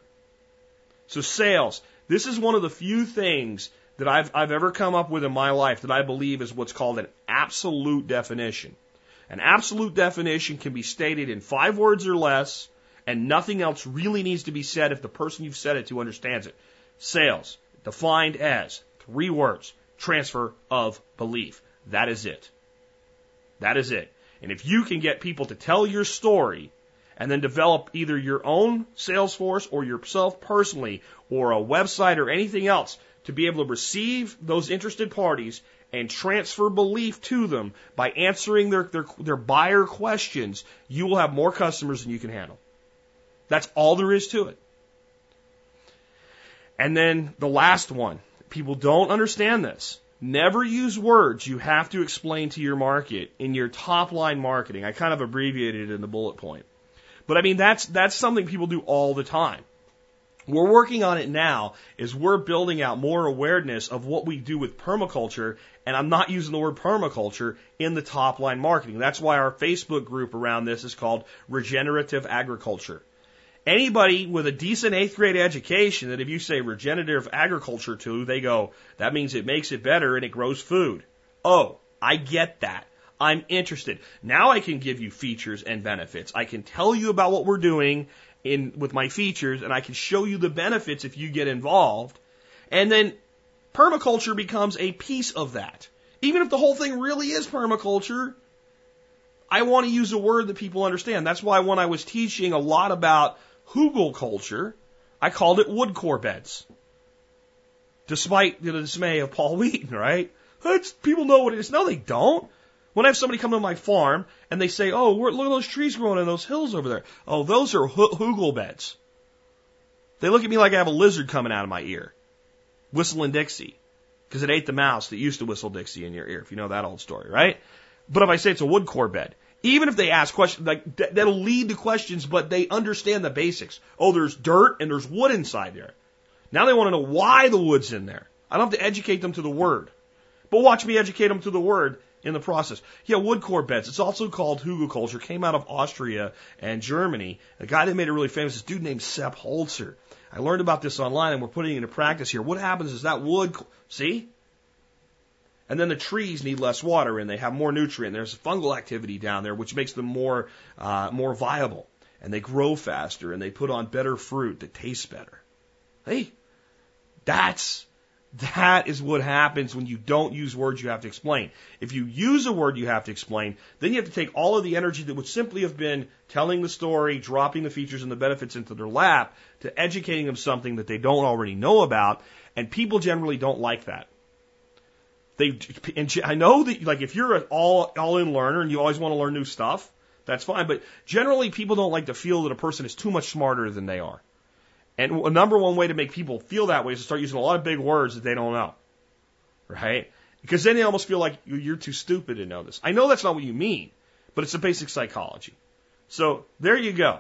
So sales, this is one of the few things that I've, I've ever come up with in my life that I believe is what's called an absolute definition. An absolute definition can be stated in five words or less, and nothing else really needs to be said if the person you've said it to understands it. Sales, defined as three words transfer of belief. That is it. That is it. And if you can get people to tell your story and then develop either your own sales force or yourself personally or a website or anything else to be able to receive those interested parties and transfer belief to them by answering their, their, their buyer questions, you will have more customers than you can handle. That's all there is to it. And then the last one. People don't understand this. Never use words you have to explain to your market in your top line marketing. I kind of abbreviated it in the bullet point. But I mean, that's, that's something people do all the time. We're working on it now is we're building out more awareness of what we do with permaculture. And I'm not using the word permaculture in the top line marketing. That's why our Facebook group around this is called regenerative agriculture. Anybody with a decent eighth grade education that if you say regenerative agriculture to, they go, that means it makes it better and it grows food. Oh, I get that. I'm interested. Now I can give you features and benefits. I can tell you about what we're doing in with my features and I can show you the benefits if you get involved. And then permaculture becomes a piece of that. Even if the whole thing really is permaculture, I want to use a word that people understand. That's why when I was teaching a lot about hugelkultur, I called it wood core beds. Despite the dismay of Paul Wheaton, right? It's, people know what it is. No, they don't. When I have somebody come to my farm and they say, "Oh, look at those trees growing in those hills over there." Oh, those are hugel beds. They look at me like I have a lizard coming out of my ear, whistling Dixie, because it ate the mouse that used to whistle Dixie in your ear. If you know that old story, right? But if I say it's a wood core bed, even if they ask questions, like that'll lead to questions, but they understand the basics. Oh, there's dirt and there's wood inside there. Now they want to know why the wood's in there. I don't have to educate them to the word. But watch me educate them to the word in the process. Yeah, wood core beds. It's also called hugelkultur. Came out of Austria and Germany. A guy that made it really famous, this dude named Sepp Holzer. I learned about this online and we're putting it into practice here. What happens is that wood, see? And then the trees need less water and they have more nutrient. There's fungal activity down there, which makes them more, uh, more viable. And they grow faster and they put on better fruit that tastes better. Hey, that's, that is what happens when you don't use words you have to explain. If you use a word you have to explain, then you have to take all of the energy that would simply have been telling the story, dropping the features and the benefits into their lap to educating them something that they don't already know about. And people generally don't like that. They, and I know that like if you're an all all in learner and you always want to learn new stuff, that's fine. But generally, people don't like to feel that a person is too much smarter than they are. And a number one way to make people feel that way is to start using a lot of big words that they don't know, right? Because then they almost feel like you're too stupid to know this. I know that's not what you mean, but it's a basic psychology. So there you go.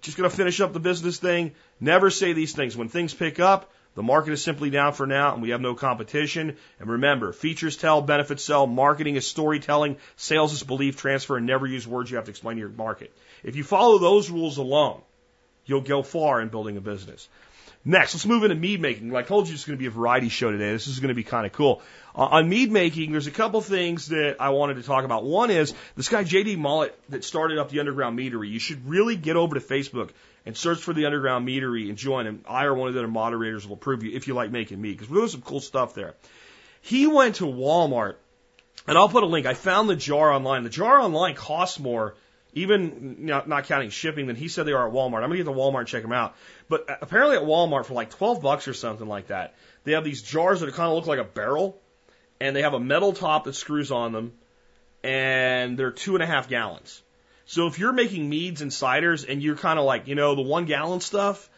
Just gonna finish up the business thing. Never say these things. When things pick up, the market is simply down for now and we have no competition. And remember, features tell, benefits sell, marketing is storytelling, sales is belief transfer, and never use words you have to explain to your market. If you follow those rules alone, you'll go far in building a business. Next, let's move into mead making. Like I told you, it's going to be a variety show today. This is going to be kind of cool. Uh, on mead making, there's a couple things that I wanted to talk about. One is this guy JD Mollett that started up the Underground Meadery. You should really get over to Facebook and search for the Underground Meadery and join him. I or one of the other moderators will approve you if you like making mead because we're doing some cool stuff there. He went to Walmart, and I'll put a link. I found the jar online. The jar online costs more even not, counting shipping than he said they are at Walmart. I'm gonna get to Walmart and check them out. But apparently at Walmart for like 12 bucks or something like that, they have these jars that kind of look like a barrel, and they have a metal top that screws on them, and they're two and a half gallons. So if you're making meads and ciders and you're kind of like, you know, the one gallon stuff,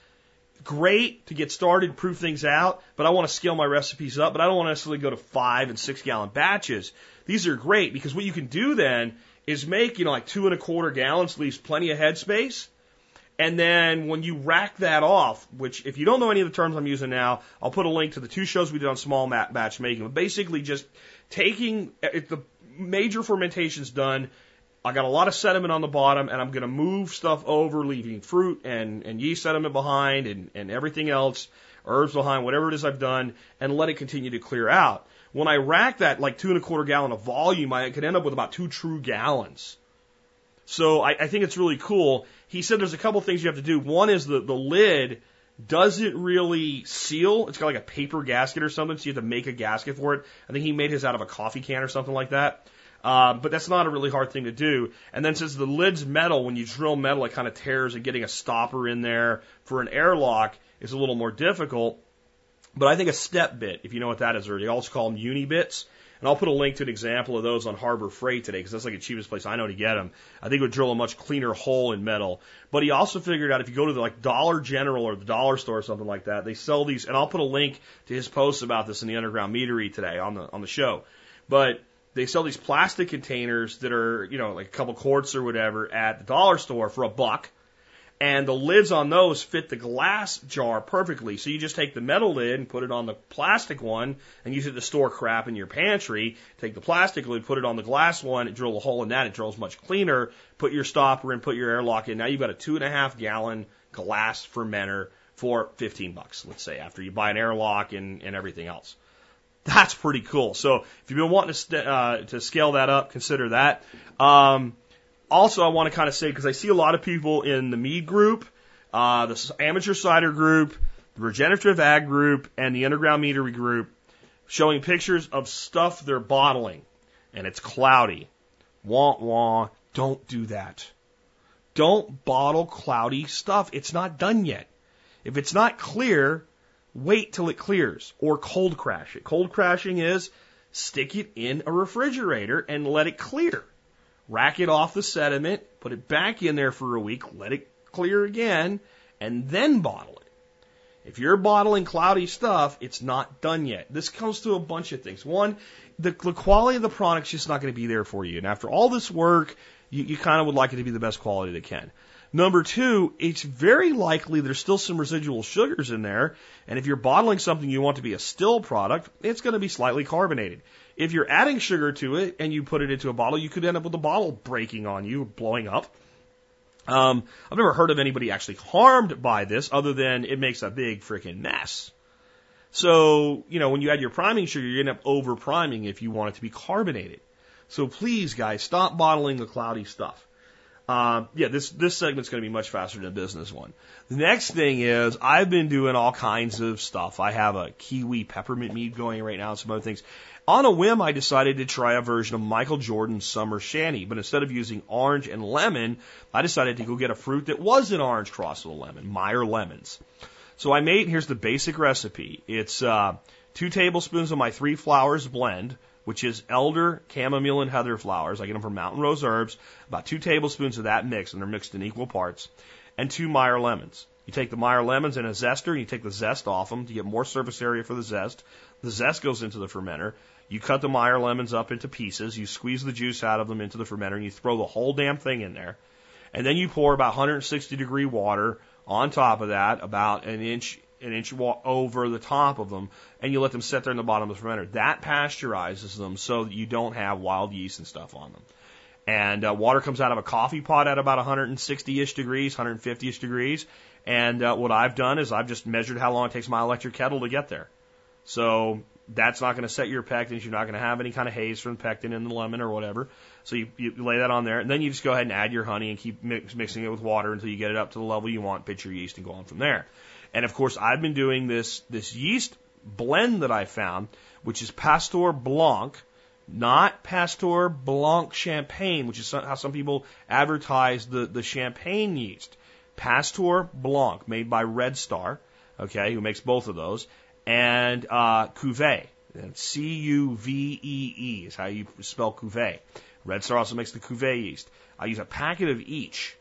great to get started, prove things out, but I want to scale my recipes up, but I don't want to necessarily go to five and six gallon batches. These are great because what you can do then is make, you know, like two and a quarter gallons, leaves plenty of headspace. And then when you rack that off, which if you don't know any of the terms I'm using now, I'll put a link to the two shows we did on small batch making. But basically just taking eh, if the major fermentation's done, I got a lot of sediment on the bottom and I'm going to move stuff over, leaving fruit and, and yeast sediment behind and, and everything else, herbs behind, whatever it is I've done, and let it continue to clear out. When I rack that like two and a quarter gallon of volume, I could end up with about two true gallons. So I, I think it's really cool. He said there's a couple things you have to do. One is the, the lid doesn't really seal. It's got like a paper gasket or something, so you have to make a gasket for it. I think he made his out of a coffee can or something like that. Um, but that's not a really hard thing to do. And then since the lid's metal, when you drill metal, it kind of tears, and getting a stopper in there for an airlock is a little more difficult. But I think a step bit, if you know what that is, or they also call them uni bits. And I'll put a link to an example of those on Harbor Freight today because that's like the cheapest place I know to get them. I think it would drill a much cleaner hole in metal. But he also figured out if you go to the like Dollar General or the dollar store or something like that, they sell these. And I'll put a link to his post about this in the Underground Meadery today on the on the show. But they sell these plastic containers that are, you know, like a couple quarts or whatever at the dollar store for a buck. And the lids on those fit the glass jar perfectly. So you just take the metal lid and put it on the plastic one and use it to store crap in your pantry. Take the plastic lid, put it on the glass one, drill a hole in that. It drills much cleaner. Put your stopper in, put your airlock in. Now you've got a two and a half gallon glass fermenter for 15 bucks, let's say, after you buy an airlock and, and everything else. That's pretty cool. So if you've been wanting to, uh, to scale that up, consider that. Um, also, I want to kind of say, because I see a lot of people in the mead group, uh, the amateur cider group, the regenerative ag group, and the underground meadery group showing pictures of stuff they're bottling, and it's cloudy. Wah wah. Don't do that. Don't bottle cloudy stuff. It's not done yet. If it's not clear, wait till it clears or cold crash it. Cold crashing is stick it in a refrigerator and let it clear. Rack it off the sediment, put it back in there for a week, let it clear again, and then bottle it. If you're bottling cloudy stuff, it's not done yet. This comes to a bunch of things. One, the, the quality of the product's just not going to be there for you. And after all this work, you, you kind of would like it to be the best quality they can. Number two, it's very likely there's still some residual sugars in there. And if you're bottling something you want to be a still product, it's going to be slightly carbonated. If you're adding sugar to it and you put it into a bottle, you could end up with the bottle breaking on you, blowing up. Um, I've never heard of anybody actually harmed by this other than it makes a big freaking mess. So, you know, when you add your priming sugar, you end up over priming if you want it to be carbonated. So please, guys, stop bottling the cloudy stuff. Uh, yeah, this this segment's going to be much faster than a business one. The next thing is I've been doing all kinds of stuff. I have a kiwi peppermint mead going right now and some other things. On a whim, I decided to try a version of Michael Jordan's Summer Shanty, but instead of using orange and lemon, I decided to go get a fruit that was an orange cross with a lemon, Meyer lemons. So I made, here's the basic recipe. It's uh, two tablespoons of my three flowers blend, which is elder, chamomile, and heather flowers. I get them from Mountain Rose Herbs. About two tablespoons of that mix, and they're mixed in equal parts, and two Meyer lemons. You take the Meyer lemons in a zester, and you take the zest off them to get more surface area for the zest. The zest goes into the fermenter. You cut the Meyer lemons up into pieces. You squeeze the juice out of them into the fermenter, and you throw the whole damn thing in there. And then you pour about 160 degree water on top of that, about an inch an inch over the top of them, and you let them sit there in the bottom of the fermenter. That pasteurizes them so that you don't have wild yeast and stuff on them. And uh, water comes out of a coffee pot at about 160-ish degrees, 150-ish degrees. And uh, what I've done is I've just measured how long it takes my electric kettle to get there. So that's not going to set your pectins. You're not going to have any kind of haze from pectin in the lemon or whatever. So you, you lay that on there, and then you just go ahead and add your honey and keep mix, mixing it with water until you get it up to the level you want. Pitch your yeast and go on from there. And of course, I've been doing this, this yeast blend that I found, which is Pasteur Blanc, not Pasteur Blanc Champagne, which is how some people advertise the, the champagne yeast. Pasteur Blanc, made by Red Star, okay, who makes both of those, and uh, Cuvée. C U V E E is how you spell Cuvée. Red Star also makes the Cuvée yeast. I use a packet of each,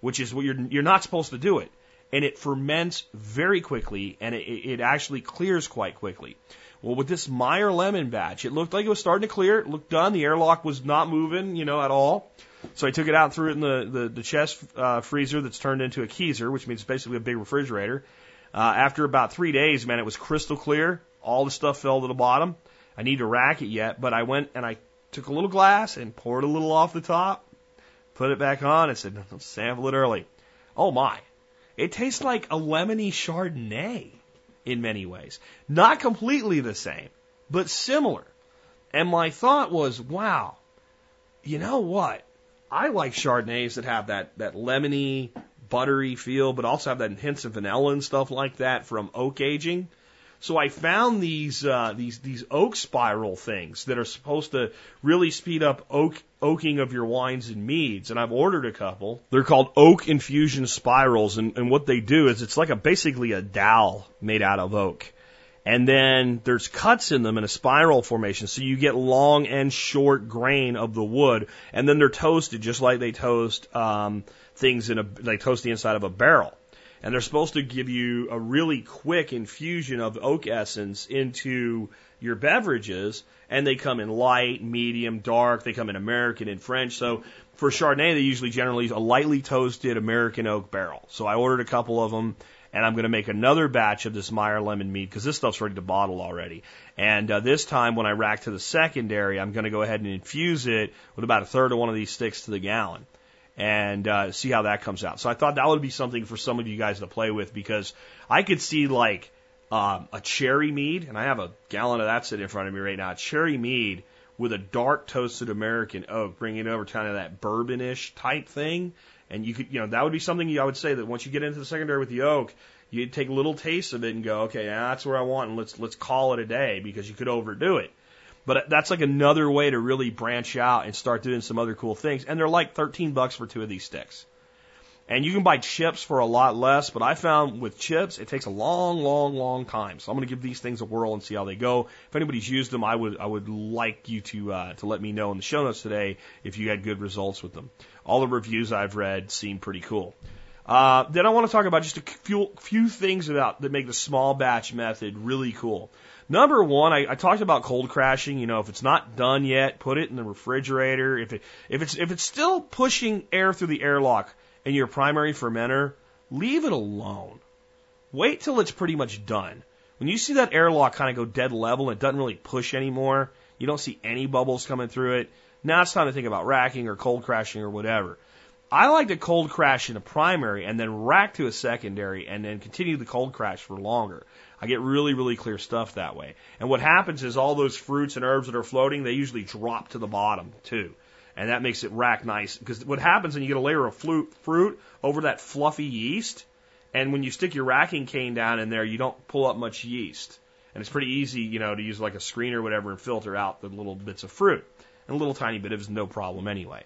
which is what you're you're not supposed to do it and it ferments very quickly and it, it actually clears quite quickly. Well, with this Meyer lemon batch, it looked like it was starting to clear. It looked done. The airlock was not moving, you know, at all. So I took it out and threw it in the, the, the chest uh, freezer that's turned into a keezer, which means basically a big refrigerator. Uh, after about three days, man, it was crystal clear. All the stuff fell to the bottom. I need to rack it yet, but I went and I took a little glass and poured a little off the top, put it back on, and said, sample it early. Oh my. It tastes like a lemony Chardonnay in many ways. Not completely the same, but similar. And my thought was, wow, you know what? I like Chardonnays that have that, that lemony, buttery feel, but also have that hints of vanilla and stuff like that from oak aging. So I found these uh, these these oak spiral things that are supposed to really speed up oak oaking of your wines and meads, and I've ordered a couple. They're called oak infusion spirals, and, and what they do is it's like a basically a dowel made out of oak. And then there's cuts in them in a spiral formation, so you get long and short grain of the wood, and then they're toasted just like they toast um, things in a they toast the inside of a barrel and they're supposed to give you a really quick infusion of oak essence into your beverages, and they come in light, medium, dark. They come in American and French. So for Chardonnay, they usually generally use a lightly toasted American oak barrel. So I ordered a couple of them, and I'm going to make another batch of this Meyer lemon mead because this stuff's ready to bottle already. And uh, this time, when I rack to the secondary, I'm going to go ahead and infuse it with about a third of one of these sticks to the gallon and uh, see how that comes out. So I thought that would be something for some of you guys to play with because I could see like um, a cherry mead, and I have a gallon of that sitting in front of me right now. Cherry mead with a dark toasted American oak, bringing it over kind of that bourbonish type thing. And you could, you know, that would be something I would say that once you get into the secondary with the oak, you'd take little tastes of it and go, okay, that's where I want, and let's let's call it a day because you could overdo it. But that's like another way to really branch out and start doing some other cool things. And they're like 13 bucks for two of these sticks. And you can buy chips for a lot less, but I found with chips, it takes a long, long, long time. So I'm going to give these things a whirl and see how they go. If anybody's used them, I would, I would like you to, uh, to let me know in the show notes today if you had good results with them. All the reviews I've read seem pretty cool. Uh, then I want to talk about just a few, few things about that make the small batch method really cool. Number one, I, I talked about cold crashing. You know, if it's not done yet, put it in the refrigerator. If it if it's if it's still pushing air through the airlock in your primary fermenter, leave it alone. Wait till it's pretty much done. When you see that airlock kind of go dead level and it doesn't really push anymore, you don't see any bubbles coming through it. Now it's time to think about racking or cold crashing or whatever. I like to cold crash in a primary and then rack to a secondary and then continue the cold crash for longer. I get really, really clear stuff that way. And what happens is all those fruits and herbs that are floating, they usually drop to the bottom too. And that makes it rack nice. Because what happens when you get a layer of fruit, over that fluffy yeast, and when you stick your racking cane down in there, you don't pull up much yeast. And it's pretty easy, you know, to use like a screen or whatever and filter out the little bits of fruit. And a little tiny bit of is no problem anyway.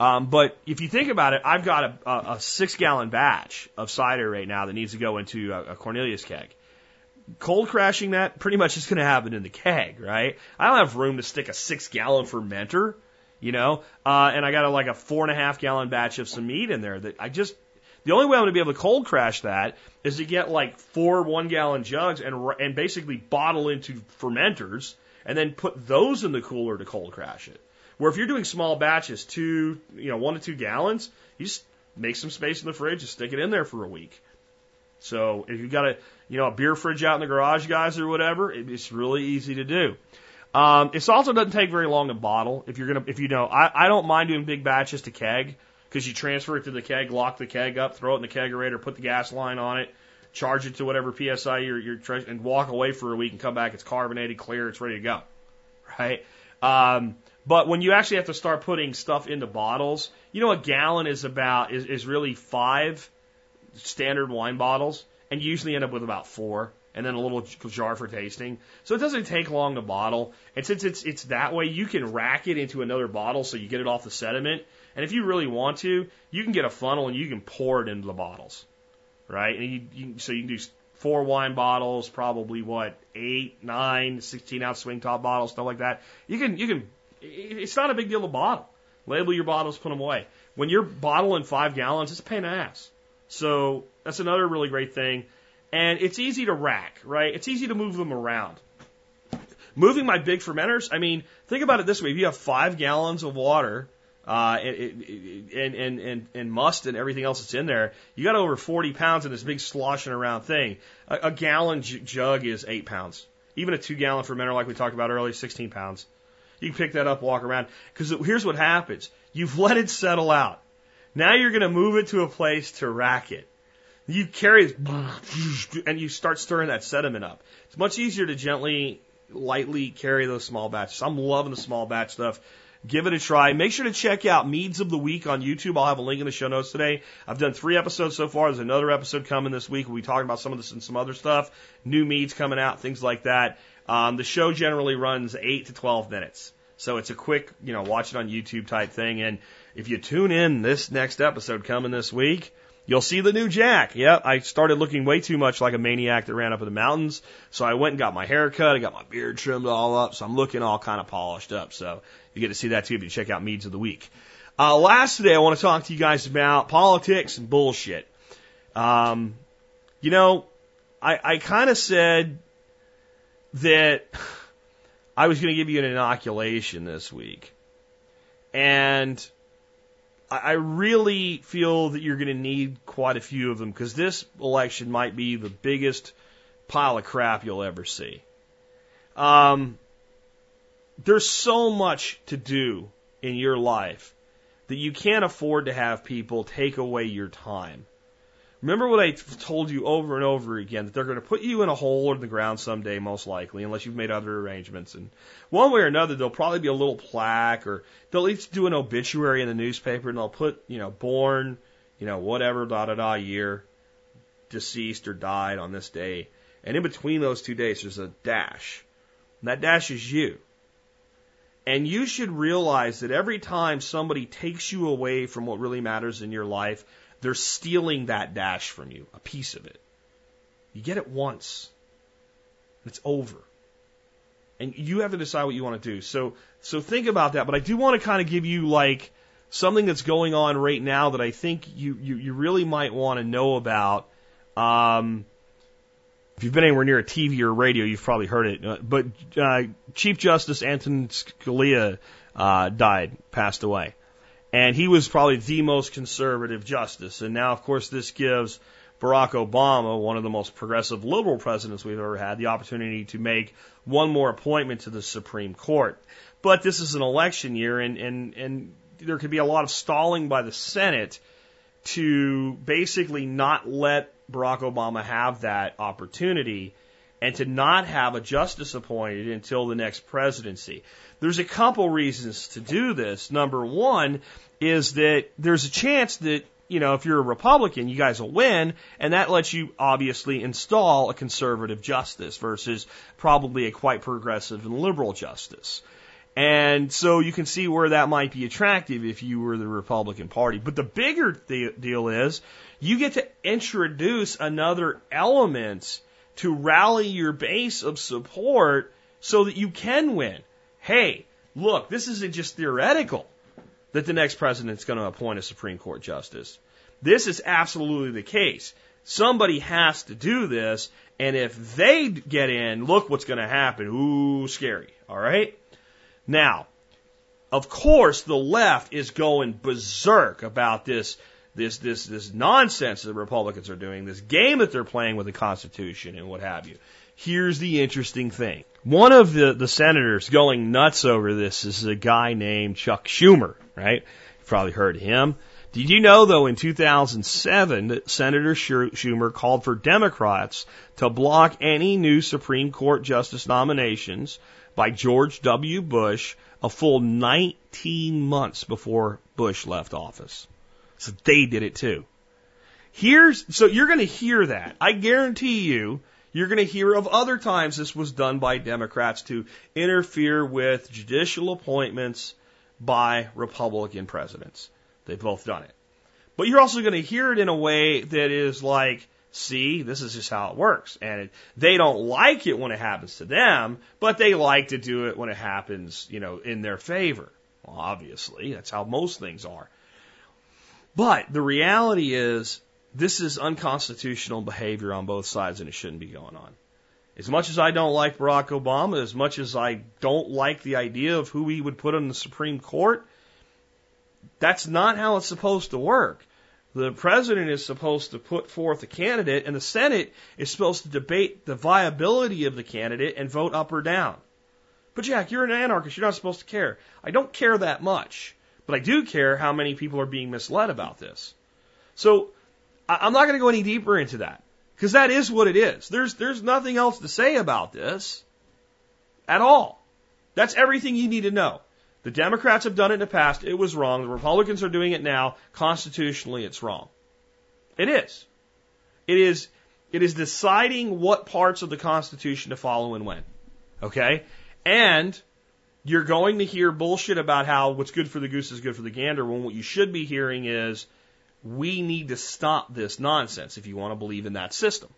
Um, but if you think about it, I've got a, a, a six gallon batch of cider right now that needs to go into a, a Cornelius keg cold crashing that pretty much is going to happen in the keg, right? I don't have room to stick a six gallon fermenter, you know, uh, and I got a, like a four and a half gallon batch of some mead in there that I just, the only way I'm going to be able to cold crash that is to get like four one gallon jugs and, and basically bottle into fermenters and then put those in the cooler to cold crash it. Where if you're doing small batches, two, you know, one to two gallons, you just make some space in the fridge and stick it in there for a week. So if you've got a, you know, a beer fridge out in the garage, guys, or whatever, it's really easy to do. Um, it also doesn't take very long to bottle. If you're gonna, if you know, I, I don't mind doing big batches to keg because you transfer it to the keg, lock the keg up, throw it in the kegerator, put the gas line on it, charge it to whatever psi you're, you're and walk away for a week and come back. It's carbonated, clear, it's ready to go, right? Um, but when you actually have to start putting stuff into bottles, you know, a gallon is about is, is really five standard wine bottles and usually end up with about four and then a little jar for tasting. So it doesn't take long to bottle. And since it's it's that way, you can rack it into another bottle so you get it off the sediment. And if you really want to, you can get a funnel and you can pour it into the bottles, right? And you, you so you can do four wine bottles, probably what eight, nine, 16 ounce swing top bottles, stuff like that. You can you can. It's not a big deal to bottle. Label your bottles, put them away. When you're bottling five gallons, it's a pain in the ass. So that's another really great thing. And it's easy to rack, right? It's easy to move them around. Moving my big fermenters, I mean, think about it this way. If you have five gallons of water uh, and, and, and, and must and everything else that's in there, you got over 40 pounds in this big sloshing around thing. A, a gallon j- jug is eight pounds. Even a two gallon fermenter, like we talked about earlier, 16 pounds. You can pick that up, walk around. Because here's what happens. You've let it settle out. Now you're going to move it to a place to rack it. You carry it, and you start stirring that sediment up. It's much easier to gently, lightly carry those small batches. I'm loving the small batch stuff. Give it a try. Make sure to check out Meads of the Week on YouTube. I'll have a link in the show notes today. I've done three episodes so far. There's another episode coming this week. We'll be talking about some of this and some other stuff. New meads coming out, things like that. Um, the show generally runs 8 to 12 minutes. So it's a quick, you know, watch it on YouTube type thing. And if you tune in this next episode coming this week, You'll see the new Jack. Yep, I started looking way too much like a maniac that ran up in the mountains. So I went and got my hair cut. I got my beard trimmed all up. So I'm looking all kind of polished up. So you get to see that too if you check out Meads of the Week. Uh, last today, I want to talk to you guys about politics and bullshit. Um, you know, I, I kind of said that I was going to give you an inoculation this week. And I really feel that you're going to need quite a few of them because this election might be the biggest pile of crap you'll ever see. Um, there's so much to do in your life that you can't afford to have people take away your time. Remember what I told you over and over again that they're going to put you in a hole in the ground someday, most likely, unless you've made other arrangements. And one way or another, there'll probably be a little plaque, or they'll at least do an obituary in the newspaper, and they'll put, you know, born, you know, whatever, da da da year, deceased or died on this day. And in between those two days, there's a dash. And that dash is you. And you should realize that every time somebody takes you away from what really matters in your life, they're stealing that dash from you, a piece of it. You get it once. It's over. And you have to decide what you want to do. So, so think about that. But I do want to kind of give you like something that's going on right now that I think you, you, you really might want to know about. Um, if you've been anywhere near a TV or radio, you've probably heard it. Uh, but uh, Chief Justice Antonin Scalia uh, died, passed away. And he was probably the most conservative justice. And now, of course, this gives Barack Obama, one of the most progressive liberal presidents we've ever had, the opportunity to make one more appointment to the Supreme Court. But this is an election year, and, and, and there could be a lot of stalling by the Senate to basically not let Barack Obama have that opportunity and to not have a justice appointed until the next presidency. There's a couple reasons to do this. Number one is that there's a chance that, you know, if you're a Republican, you guys will win, and that lets you obviously install a conservative justice versus probably a quite progressive and liberal justice. And so you can see where that might be attractive if you were the Republican Party. But the bigger deal is you get to introduce another element to rally your base of support so that you can win. Hey, look, this isn't just theoretical that the next president's going to appoint a Supreme Court justice. This is absolutely the case. Somebody has to do this, and if they get in, look what's going to happen. Ooh, scary. All right? Now, of course, the left is going berserk about this this this this nonsense that the Republicans are doing, this game that they're playing with the Constitution and what have you. Here's the interesting thing. One of the, the senators going nuts over this is a guy named Chuck Schumer, right? You've probably heard of him. Did you know, though, in 2007, that Senator Schumer called for Democrats to block any new Supreme Court justice nominations by George W. Bush a full 19 months before Bush left office? So they did it too. Here's, so you're going to hear that. I guarantee you you're going to hear of other times this was done by Democrats to interfere with judicial appointments by Republican presidents. They've both done it. But you're also going to hear it in a way that is like, see, this is just how it works. And it, they don't like it when it happens to them, but they like to do it when it happens, you know, in their favor. Well, obviously, that's how most things are. But the reality is this is unconstitutional behavior on both sides and it shouldn't be going on. As much as I don't like Barack Obama, as much as I don't like the idea of who he would put on the Supreme Court, that's not how it's supposed to work. The president is supposed to put forth a candidate, and the Senate is supposed to debate the viability of the candidate and vote up or down. But Jack, you're an anarchist. You're not supposed to care. I don't care that much, but I do care how many people are being misled about this. So I'm not going to go any deeper into that because that is what it is. There's there's nothing else to say about this at all. That's everything you need to know. The Democrats have done it in the past. It was wrong. The Republicans are doing it now. Constitutionally, it's wrong. It is. It is. It is deciding what parts of the Constitution to follow and when. Okay? And you're going to hear bullshit about how what's good for the goose is good for the gander when what you should be hearing is we need to stop this nonsense if you want to believe in that system.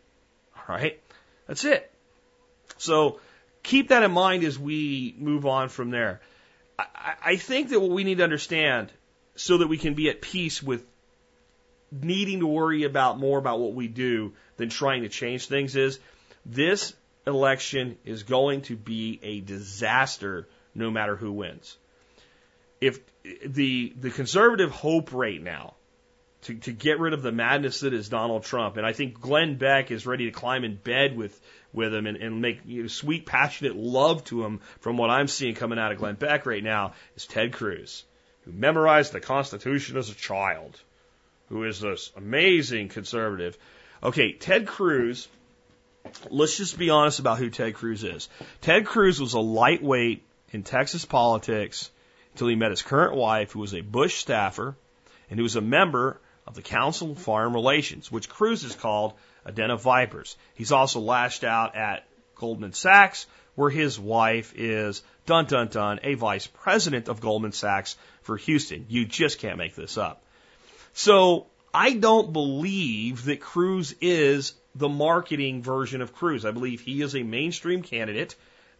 All right? That's it. So keep that in mind as we move on from there. I, I think that what we need to understand so that we can be at peace with needing to worry about more about what we do than trying to change things is this election is going to be a disaster no matter who wins. If the the conservative hope right now to, to get rid of the madness that is Donald Trump, and I think Glenn Beck is ready to climb in bed with with him and, and make you know, sweet, passionate love to him from what I'm seeing coming out of Glenn Beck right now is Ted Cruz, who memorized the Constitution as a child, who is this amazing conservative. Okay, Ted Cruz, let's just be honest about who Ted Cruz is. Ted Cruz was a lightweight in Texas politics until he met his current wife, who was a Bush staffer and who was a member of the Council of Foreign Relations, which Cruz has called a den of vipers. He's also lashed out at Goldman Sachs, where his wife is, dun dun dun, a vice president of Goldman Sachs for Houston. You just can't make this up. So I don't believe that Cruz is the marketing version of Cruz. I believe he is a mainstream candidate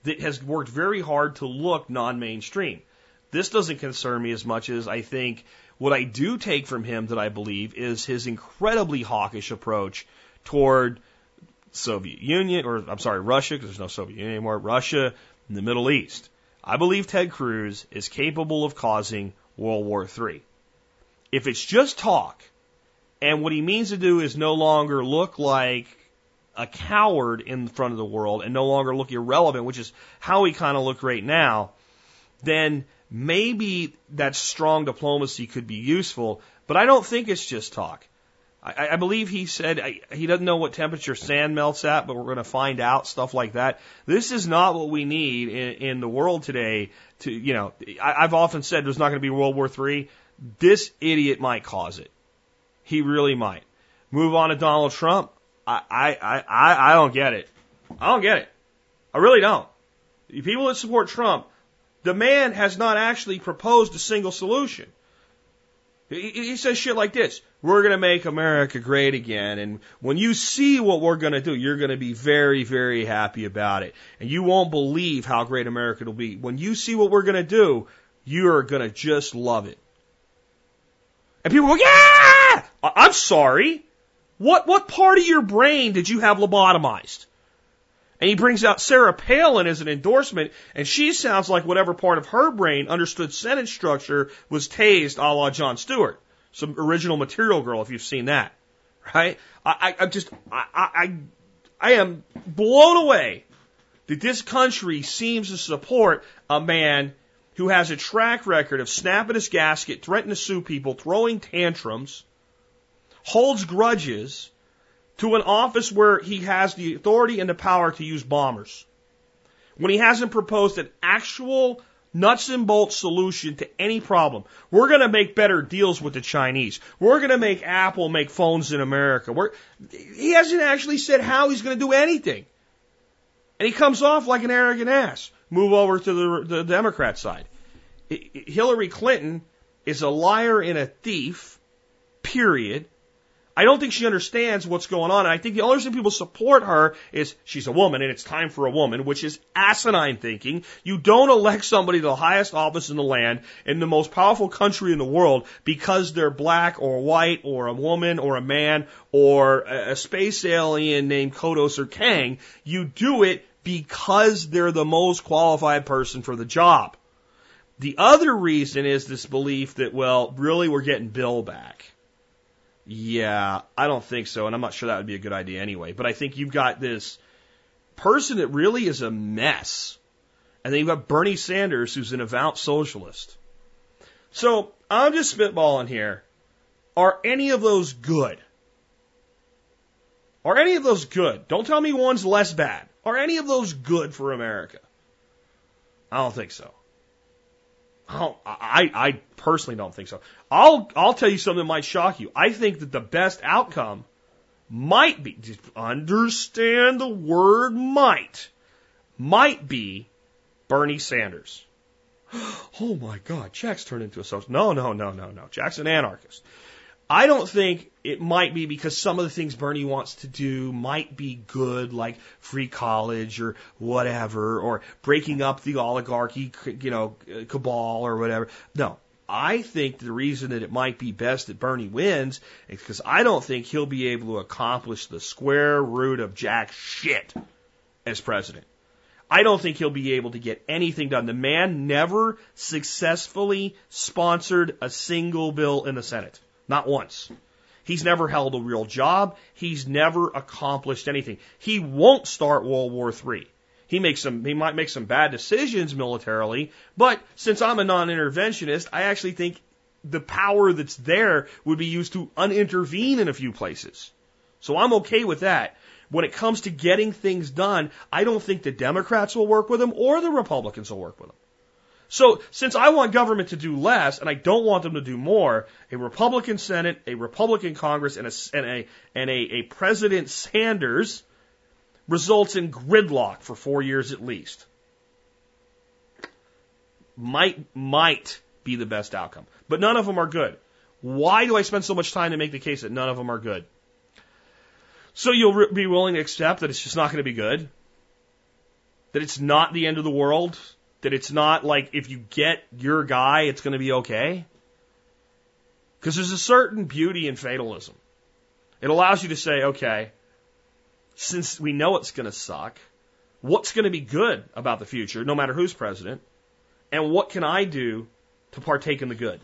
that has worked very hard to look non mainstream. This doesn't concern me as much as I think what I do take from him that I believe is his incredibly hawkish approach toward Soviet Union, or I'm sorry, Russia, because there's no Soviet Union anymore, Russia and the Middle East. I believe Ted Cruz is capable of causing World War III. If it's just talk, and what he means to do is no longer look like a coward in front of the world and no longer look irrelevant, which is how he kind of look right now, then maybe that strong diplomacy could be useful, but I don't think it's just talk. I, I believe he said I, he doesn't know what temperature sand melts at, but we're going to find out stuff like that. This is not what we need in, in the world today. To you know, I, I've often said there's not going to be World War III. This idiot might cause it. He really might. Move on to Donald Trump. I I I I don't get it. I don't get it. I really don't. The people that support Trump, the man has not actually proposed a single solution. He says shit like this. We're going to make America great again. And when you see what we're going to do, you're going to be very, very happy about it. And you won't believe how great America will be. When you see what we're going to do, you're going to just love it. And people go, yeah! I'm sorry. What, what part of your brain did you have lobotomized? And he brings out Sarah Palin as an endorsement, and she sounds like whatever part of her brain understood sentence structure was tased a la Jon Stewart. Some original material girl, if you've seen that. Right? I, I, I just, I, I, I am blown away that this country seems to support a man who has a track record of snapping his gasket, threatening to sue people, throwing tantrums, holds grudges, to an office where he has the authority and the power to use bombers. When he hasn't proposed an actual nuts and bolts solution to any problem. We're going to make better deals with the Chinese. We're going to make Apple make phones in America. We're, he hasn't actually said how he's going to do anything. And he comes off like an arrogant ass. Move over to the, the Democrat side. Hillary Clinton is a liar and a thief, period. I don't think she understands what's going on. And I think the only reason people support her is she's a woman and it's time for a woman, which is asinine thinking. You don't elect somebody to the highest office in the land in the most powerful country in the world because they're black or white or a woman or a man or a space alien named Kodos or Kang. You do it because they're the most qualified person for the job. The other reason is this belief that, well, really we're getting Bill back. Yeah, I don't think so, and I'm not sure that would be a good idea anyway. But I think you've got this person that really is a mess. And then you've got Bernie Sanders, who's an avowed socialist. So I'm just spitballing here. Are any of those good? Are any of those good? Don't tell me one's less bad. Are any of those good for America? I don't think so. Oh, I, I, I personally don't think so. I'll, I'll tell you something that might shock you. I think that the best outcome might be, just understand the word might, might be Bernie Sanders. Oh my God, Jack's turned into a social. No, no, no, no, no. Jack's an anarchist. I don't think it might be because some of the things Bernie wants to do might be good, like free college or whatever, or breaking up the oligarchy, you know, uh, cabal or whatever. No, I think the reason that it might be best that Bernie wins is because I don't think he'll be able to accomplish the square root of jack shit as president. I don't think he'll be able to get anything done. The man never successfully sponsored a single bill in the Senate. Not once. He's never held a real job. He's never accomplished anything. He won't start World War III. He makes some, he might make some bad decisions militarily, but since I'm a non-interventionist, I actually think the power that's there would be used to unintervene in a few places. So I'm okay with that. When it comes to getting things done, I don't think the Democrats will work with him or the Republicans will work with him. So, since I want government to do less and I don't want them to do more, a Republican Senate, a Republican Congress, and a, and a, and a, a President Sanders results in gridlock for four years at least. Might, might be the best outcome. But none of them are good. Why do I spend so much time to make the case that none of them are good? So you'll be willing to accept that it's just not going to be good? That it's not the end of the world? That it's not like if you get your guy, it's going to be okay? Because there's a certain beauty in fatalism. It allows you to say, okay, since we know it's going to suck, what's going to be good about the future, no matter who's president? And what can I do to partake in the good?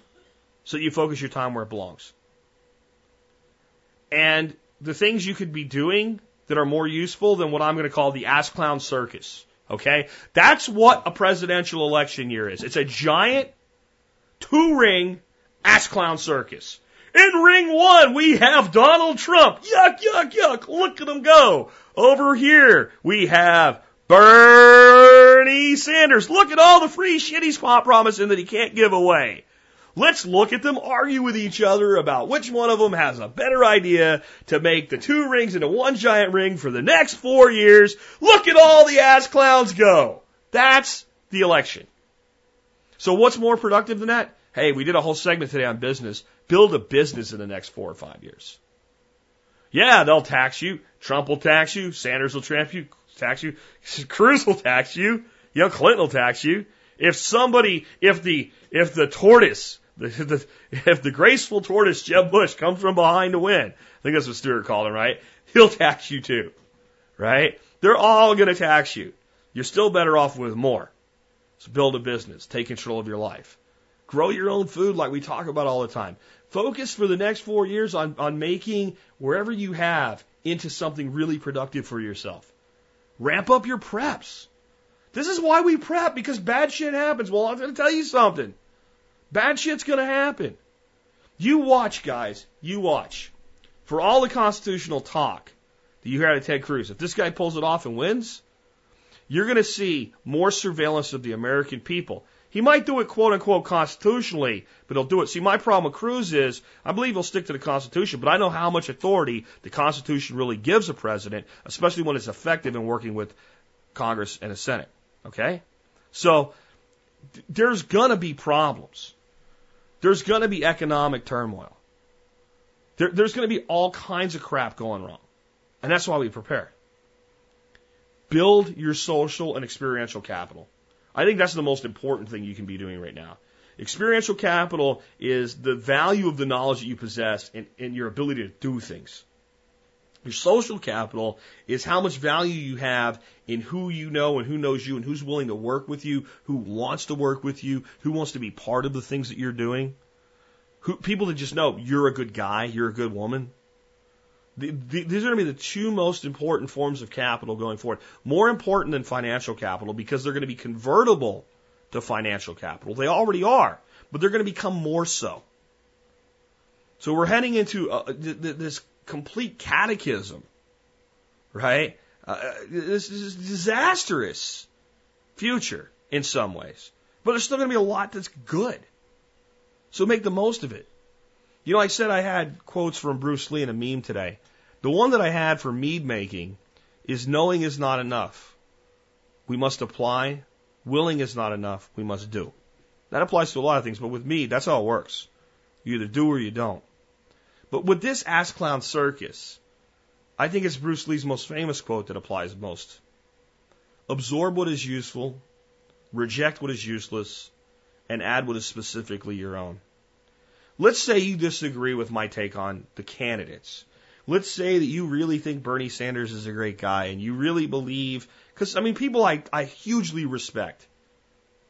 So that you focus your time where it belongs. And the things you could be doing that are more useful than what I'm going to call the ass clown circus Okay? That's what a presidential election year is. It's a giant two ring ass clown circus. In ring one, we have Donald Trump. Yuck, yuck, yuck. Look at him go. Over here, we have Bernie Sanders. Look at all the free shit he's promising that he can't give away. Let's look at them argue with each other about which one of them has a better idea to make the two rings into one giant ring for the next four years. Look at all the ass clowns go. That's the election. So what's more productive than that? Hey, we did a whole segment today on business. Build a business in the next four or five years. Yeah, they'll tax you. Trump will tax you. Sanders will tax you. Tax you. Cruz will tax you. Know, Clinton will tax you. If somebody, if the, if the tortoise if the graceful tortoise Jeb Bush comes from behind to win, I think that's what Stewart called him, right? He'll tax you too, right? They're all going to tax you. You're still better off with more. So build a business, take control of your life, grow your own food like we talk about all the time. Focus for the next four years on, on making wherever you have into something really productive for yourself. Ramp up your preps. This is why we prep because bad shit happens. Well, I'm going to tell you something. Bad shit's going to happen. You watch, guys. You watch. For all the constitutional talk that you hear out of Ted Cruz, if this guy pulls it off and wins, you're going to see more surveillance of the American people. He might do it quote unquote constitutionally, but he'll do it. See, my problem with Cruz is I believe he'll stick to the Constitution, but I know how much authority the Constitution really gives a president, especially when it's effective in working with Congress and the Senate. Okay? So there's gonna be problems. There's going to be economic turmoil. There, there's going to be all kinds of crap going wrong. And that's why we prepare. Build your social and experiential capital. I think that's the most important thing you can be doing right now. Experiential capital is the value of the knowledge that you possess and, and your ability to do things. Your social capital is how much value you have in who you know and who knows you and who's willing to work with you, who wants to work with you, who wants to be part of the things that you're doing. Who, people that just know you're a good guy, you're a good woman. The, the, these are going to be the two most important forms of capital going forward. More important than financial capital because they're going to be convertible to financial capital. They already are, but they're going to become more so. So we're heading into uh, this complete catechism, right? Uh, this is disastrous future in some ways, but there's still going to be a lot that's good. So make the most of it. You know, I said I had quotes from Bruce Lee in a meme today. The one that I had for mead making is knowing is not enough. We must apply. Willing is not enough. We must do. That applies to a lot of things, but with mead, that's how it works. You either do or you don't. But with this Ass Clown Circus, I think it's Bruce Lee's most famous quote that applies most. Absorb what is useful, reject what is useless, and add what is specifically your own. Let's say you disagree with my take on the candidates. Let's say that you really think Bernie Sanders is a great guy and you really believe, because I mean, people I, I hugely respect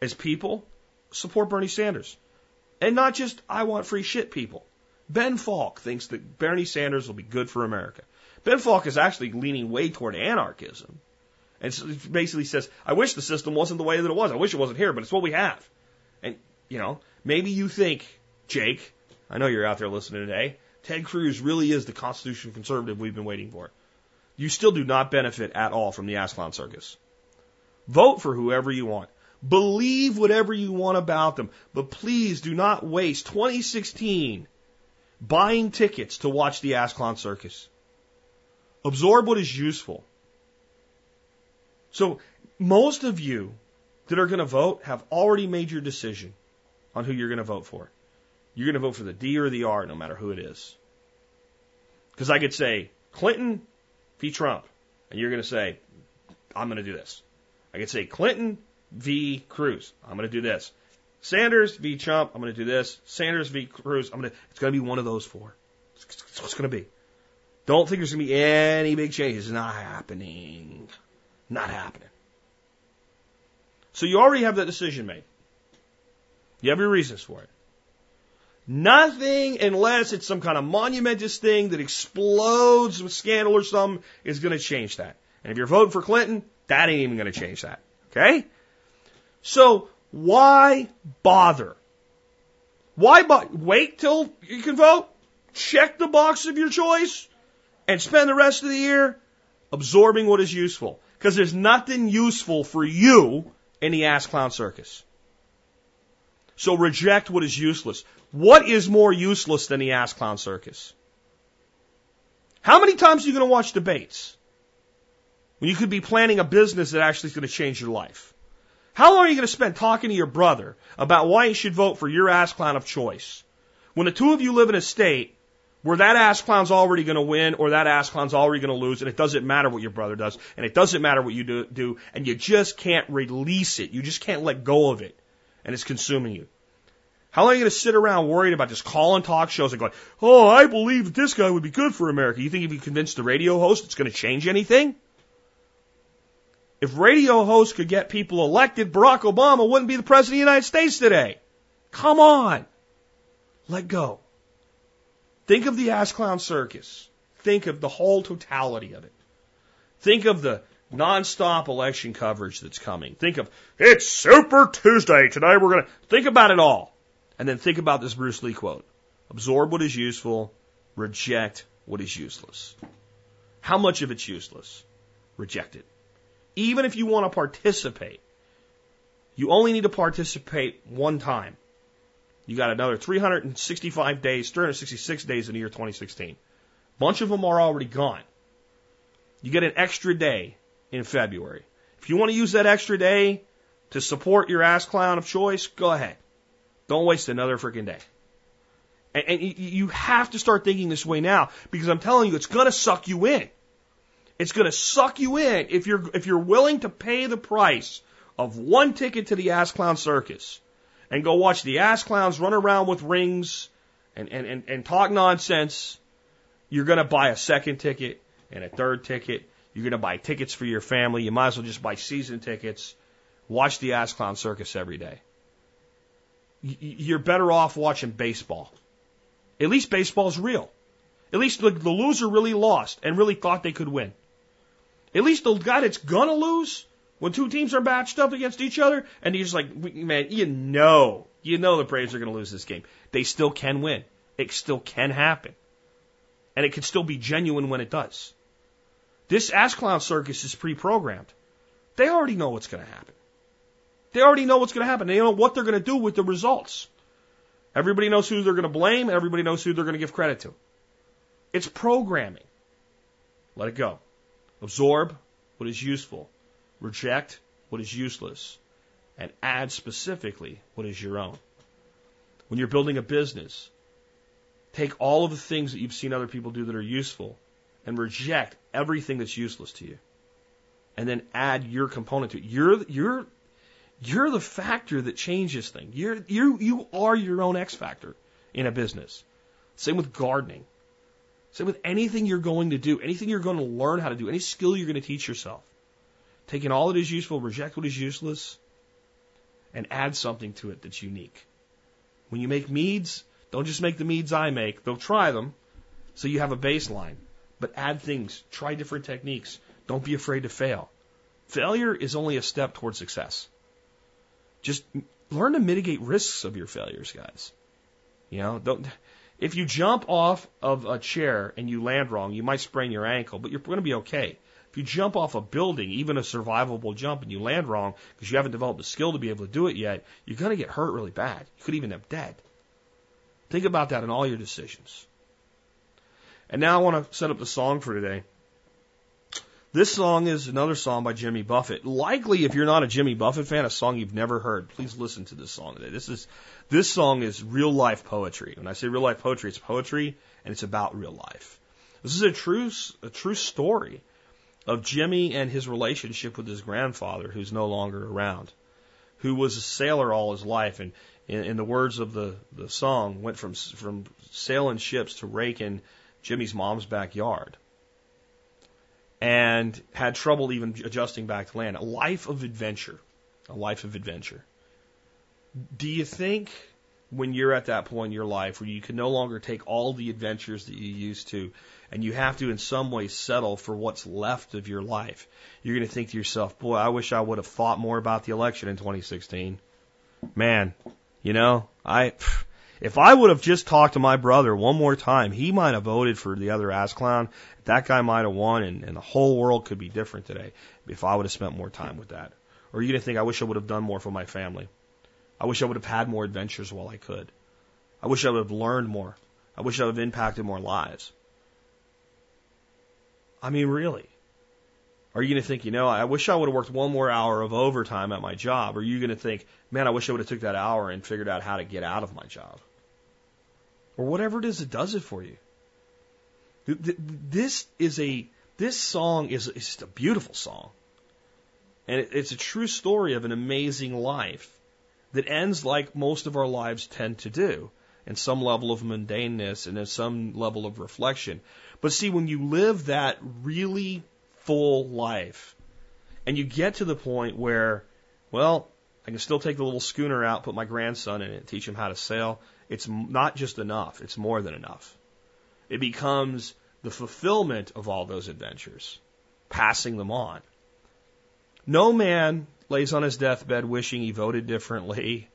as people support Bernie Sanders. And not just I want free shit people. Ben Falk thinks that Bernie Sanders will be good for America. Ben Falk is actually leaning way toward anarchism. And basically says, I wish the system wasn't the way that it was. I wish it wasn't here, but it's what we have. And, you know, maybe you think, Jake, I know you're out there listening today, Ted Cruz really is the constitutional conservative we've been waiting for. You still do not benefit at all from the ass clown circus. Vote for whoever you want. Believe whatever you want about them, but please do not waste 2016 buying tickets to watch the Ass Clown Circus. Absorb what is useful. So, most of you that are going to vote have already made your decision on who you're going to vote for. You're going to vote for the D or the R, no matter who it is. Because I could say Clinton v. Trump, and you're going to say, I'm going to do this. I could say Clinton v. Cruz. I'm going to do this. Sanders v. Trump, I'm going to do this. Sanders v. Cruz, I'm going to, it's going to be one of those four. It's it's going to be. Don't think there's going to be any big changes. It's not happening. Not happening. So you already have that decision made. You have your reasons for it. Nothing, unless it's some kind of monumentous thing that explodes with scandal or something, is going to change that. And if you're voting for Clinton, that ain't even going to change that. Okay? So why bother? Why bo- wait till you can vote? Check the box of your choice and spend the rest of the year absorbing what is useful. Because there's nothing useful for you in the ass clown circus. So reject what is useless. What is more useless than the ass clown circus? How many times are you going to watch debates? When you could be planning a business that actually is going to change your life. How long are you going to spend talking to your brother about why he should vote for your ass clown of choice? When the two of you live in a state where that ass clown's already going to win or that ass clown's already going to lose, and it doesn't matter what your brother does, and it doesn't matter what you do, do, and you just can't release it. You just can't let go of it, and it's consuming you. How long are you going to sit around worried about just calling talk shows and going, oh, I believe this guy would be good for America? You think if you convince the radio host it's going to change anything? If radio hosts could get people elected, Barack Obama wouldn't be the president of the United States today. Come on. Let go. Think of the ass clown circus. Think of the whole totality of it. Think of the nonstop election coverage that's coming. Think of, it's Super Tuesday. Today we're going to think about it all. And then think about this Bruce Lee quote. Absorb what is useful, reject what is useless. How much of it's useless? Reject it even if you want to participate, you only need to participate one time. You got another 365 days, 366 days in the year 2016. Bunch of them are already gone. You get an extra day in February. If you want to use that extra day to support your ass clown of choice, go ahead. Don't waste another freaking day. And, and you have to start thinking this way now because I'm telling you, it's going to suck you in. It's going to suck you in if you're if you're willing to pay the price of one ticket to the Ass Clown Circus and go watch the ass clowns run around with rings and, and, and, and talk nonsense. You're going to buy a second ticket and a third ticket. You're going to buy tickets for your family. You might as well just buy season tickets. Watch the Ass Clown Circus every day. You're better off watching baseball. At least baseball's real. At least the, the loser really lost and really thought they could win. At least the guy that's gonna lose when two teams are matched up against each other, and he's like, man, you know, you know the Braves are gonna lose this game. They still can win. It still can happen. And it can still be genuine when it does. This Ass Clown Circus is pre-programmed. They already know what's gonna happen. They already know what's gonna happen. They know what they're gonna do with the results. Everybody knows who they're gonna blame, everybody knows who they're gonna give credit to. It's programming. Let it go. Absorb what is useful. Reject what is useless. And add specifically what is your own. When you're building a business, take all of the things that you've seen other people do that are useful and reject everything that's useless to you. And then add your component to it. You're, you're, you're the factor that changes things. You're, you, you are your own X factor in a business. Same with gardening. Same with anything you're going to do, anything you're going to learn how to do, any skill you're going to teach yourself. Taking all that is useful, reject what is useless, and add something to it that's unique. When you make meads, don't just make the meads I make. They'll try them so you have a baseline. But add things, try different techniques. Don't be afraid to fail. Failure is only a step towards success. Just learn to mitigate risks of your failures, guys. You know, don't if you jump off of a chair and you land wrong, you might sprain your ankle, but you're going to be okay. If you jump off a building, even a survivable jump, and you land wrong because you haven't developed the skill to be able to do it yet, you're going to get hurt really bad. You could even end up dead. Think about that in all your decisions. And now I want to set up the song for today. This song is another song by Jimmy Buffett. Likely, if you're not a Jimmy Buffett fan, a song you've never heard. Please listen to this song today. This is this song is real life poetry. When I say real life poetry, it's poetry and it's about real life. This is a true a true story of Jimmy and his relationship with his grandfather, who's no longer around, who was a sailor all his life, and in, in the words of the the song, went from from sailing ships to raking Jimmy's mom's backyard and had trouble even adjusting back to land. A life of adventure. A life of adventure. Do you think when you're at that point in your life where you can no longer take all the adventures that you used to and you have to in some way settle for what's left of your life, you're going to think to yourself, boy, I wish I would have thought more about the election in 2016. Man, you know, I, if I would have just talked to my brother one more time, he might have voted for the other ass clown. That guy might have won, and, and the whole world could be different today if I would have spent more time with that. Or you're to think, I wish I would have done more for my family. I wish I would have had more adventures while I could. I wish I would have learned more. I wish I would have impacted more lives. I mean, really. Are you going to think, you know, I wish I would have worked one more hour of overtime at my job? Or are you going to think, man, I wish I would have took that hour and figured out how to get out of my job? Or whatever it is that does it for you. This is a this song is, is just a beautiful song, and it, it's a true story of an amazing life that ends like most of our lives tend to do, in some level of mundaneness and in some level of reflection. But see, when you live that really full life, and you get to the point where, well, I can still take the little schooner out, put my grandson in it, teach him how to sail. It's not just enough, it's more than enough. It becomes the fulfillment of all those adventures, passing them on. No man lays on his deathbed wishing he voted differently.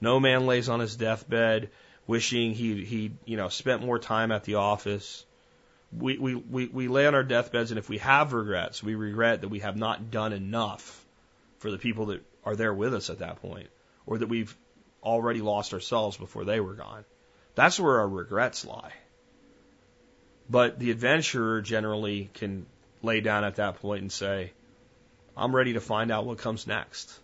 No man lays on his deathbed wishing he he you know spent more time at the office. We, we, we, we lay on our deathbeds, and if we have regrets, we regret that we have not done enough for the people that are there with us at that point, or that we've already lost ourselves before they were gone. That's where our regrets lie. But the adventurer generally can lay down at that point and say, I'm ready to find out what comes next.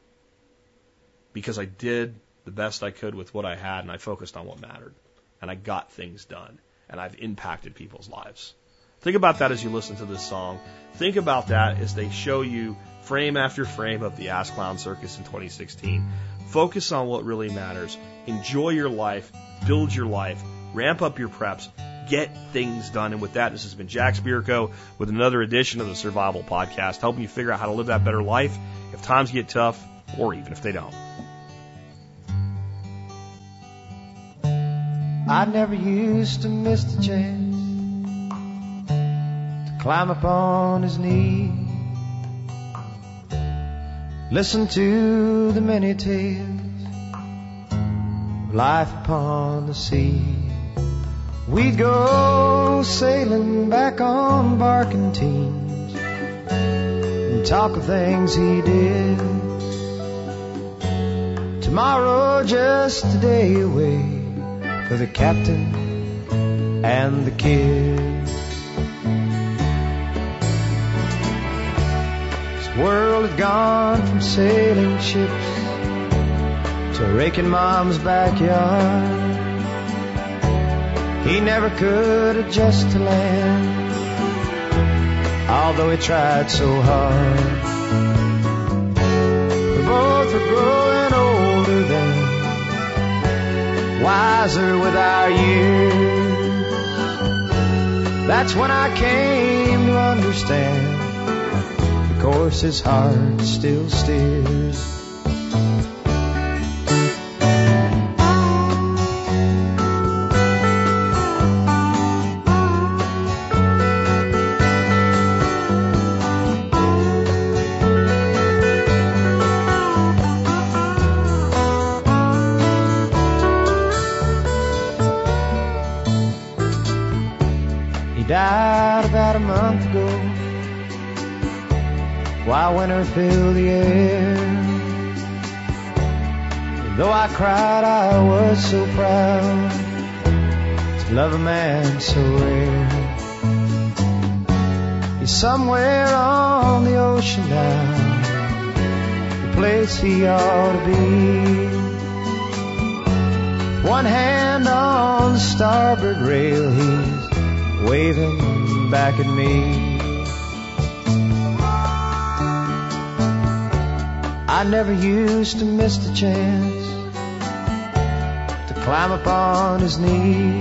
Because I did the best I could with what I had and I focused on what mattered. And I got things done. And I've impacted people's lives. Think about that as you listen to this song. Think about that as they show you frame after frame of the Ass Clown Circus in 2016. Focus on what really matters. Enjoy your life, build your life, ramp up your preps, get things done. And with that, this has been Jack Spirko with another edition of the Survival Podcast, helping you figure out how to live that better life if times get tough or even if they don't. I never used to miss the chance to climb upon his knee. Listen to the many tales of life upon the sea. We'd go sailing back on barkentines and talk of things he did. Tomorrow just a day away for the captain and the kid. World had gone from sailing ships to raking mom's backyard. He never could adjust to land, although he tried so hard. We both were growing older then wiser with our years. That's when I came to understand course his heart still steers. Winter filled the air. Though I cried, I was so proud to love a man so rare. He's somewhere on the ocean now, the place he ought to be. One hand on the starboard rail, he's waving back at me. I never used to miss the chance to climb upon his knee.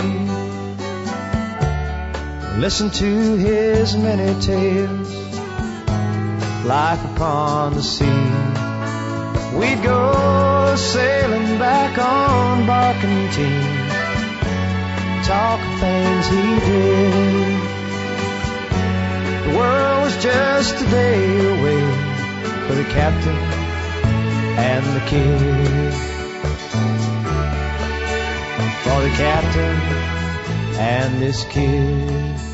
Listen to his many tales, life upon the sea. We'd go sailing back on barkentines talk of things he did. The world was just a day away for the captain and the kid. For the captain and this kid.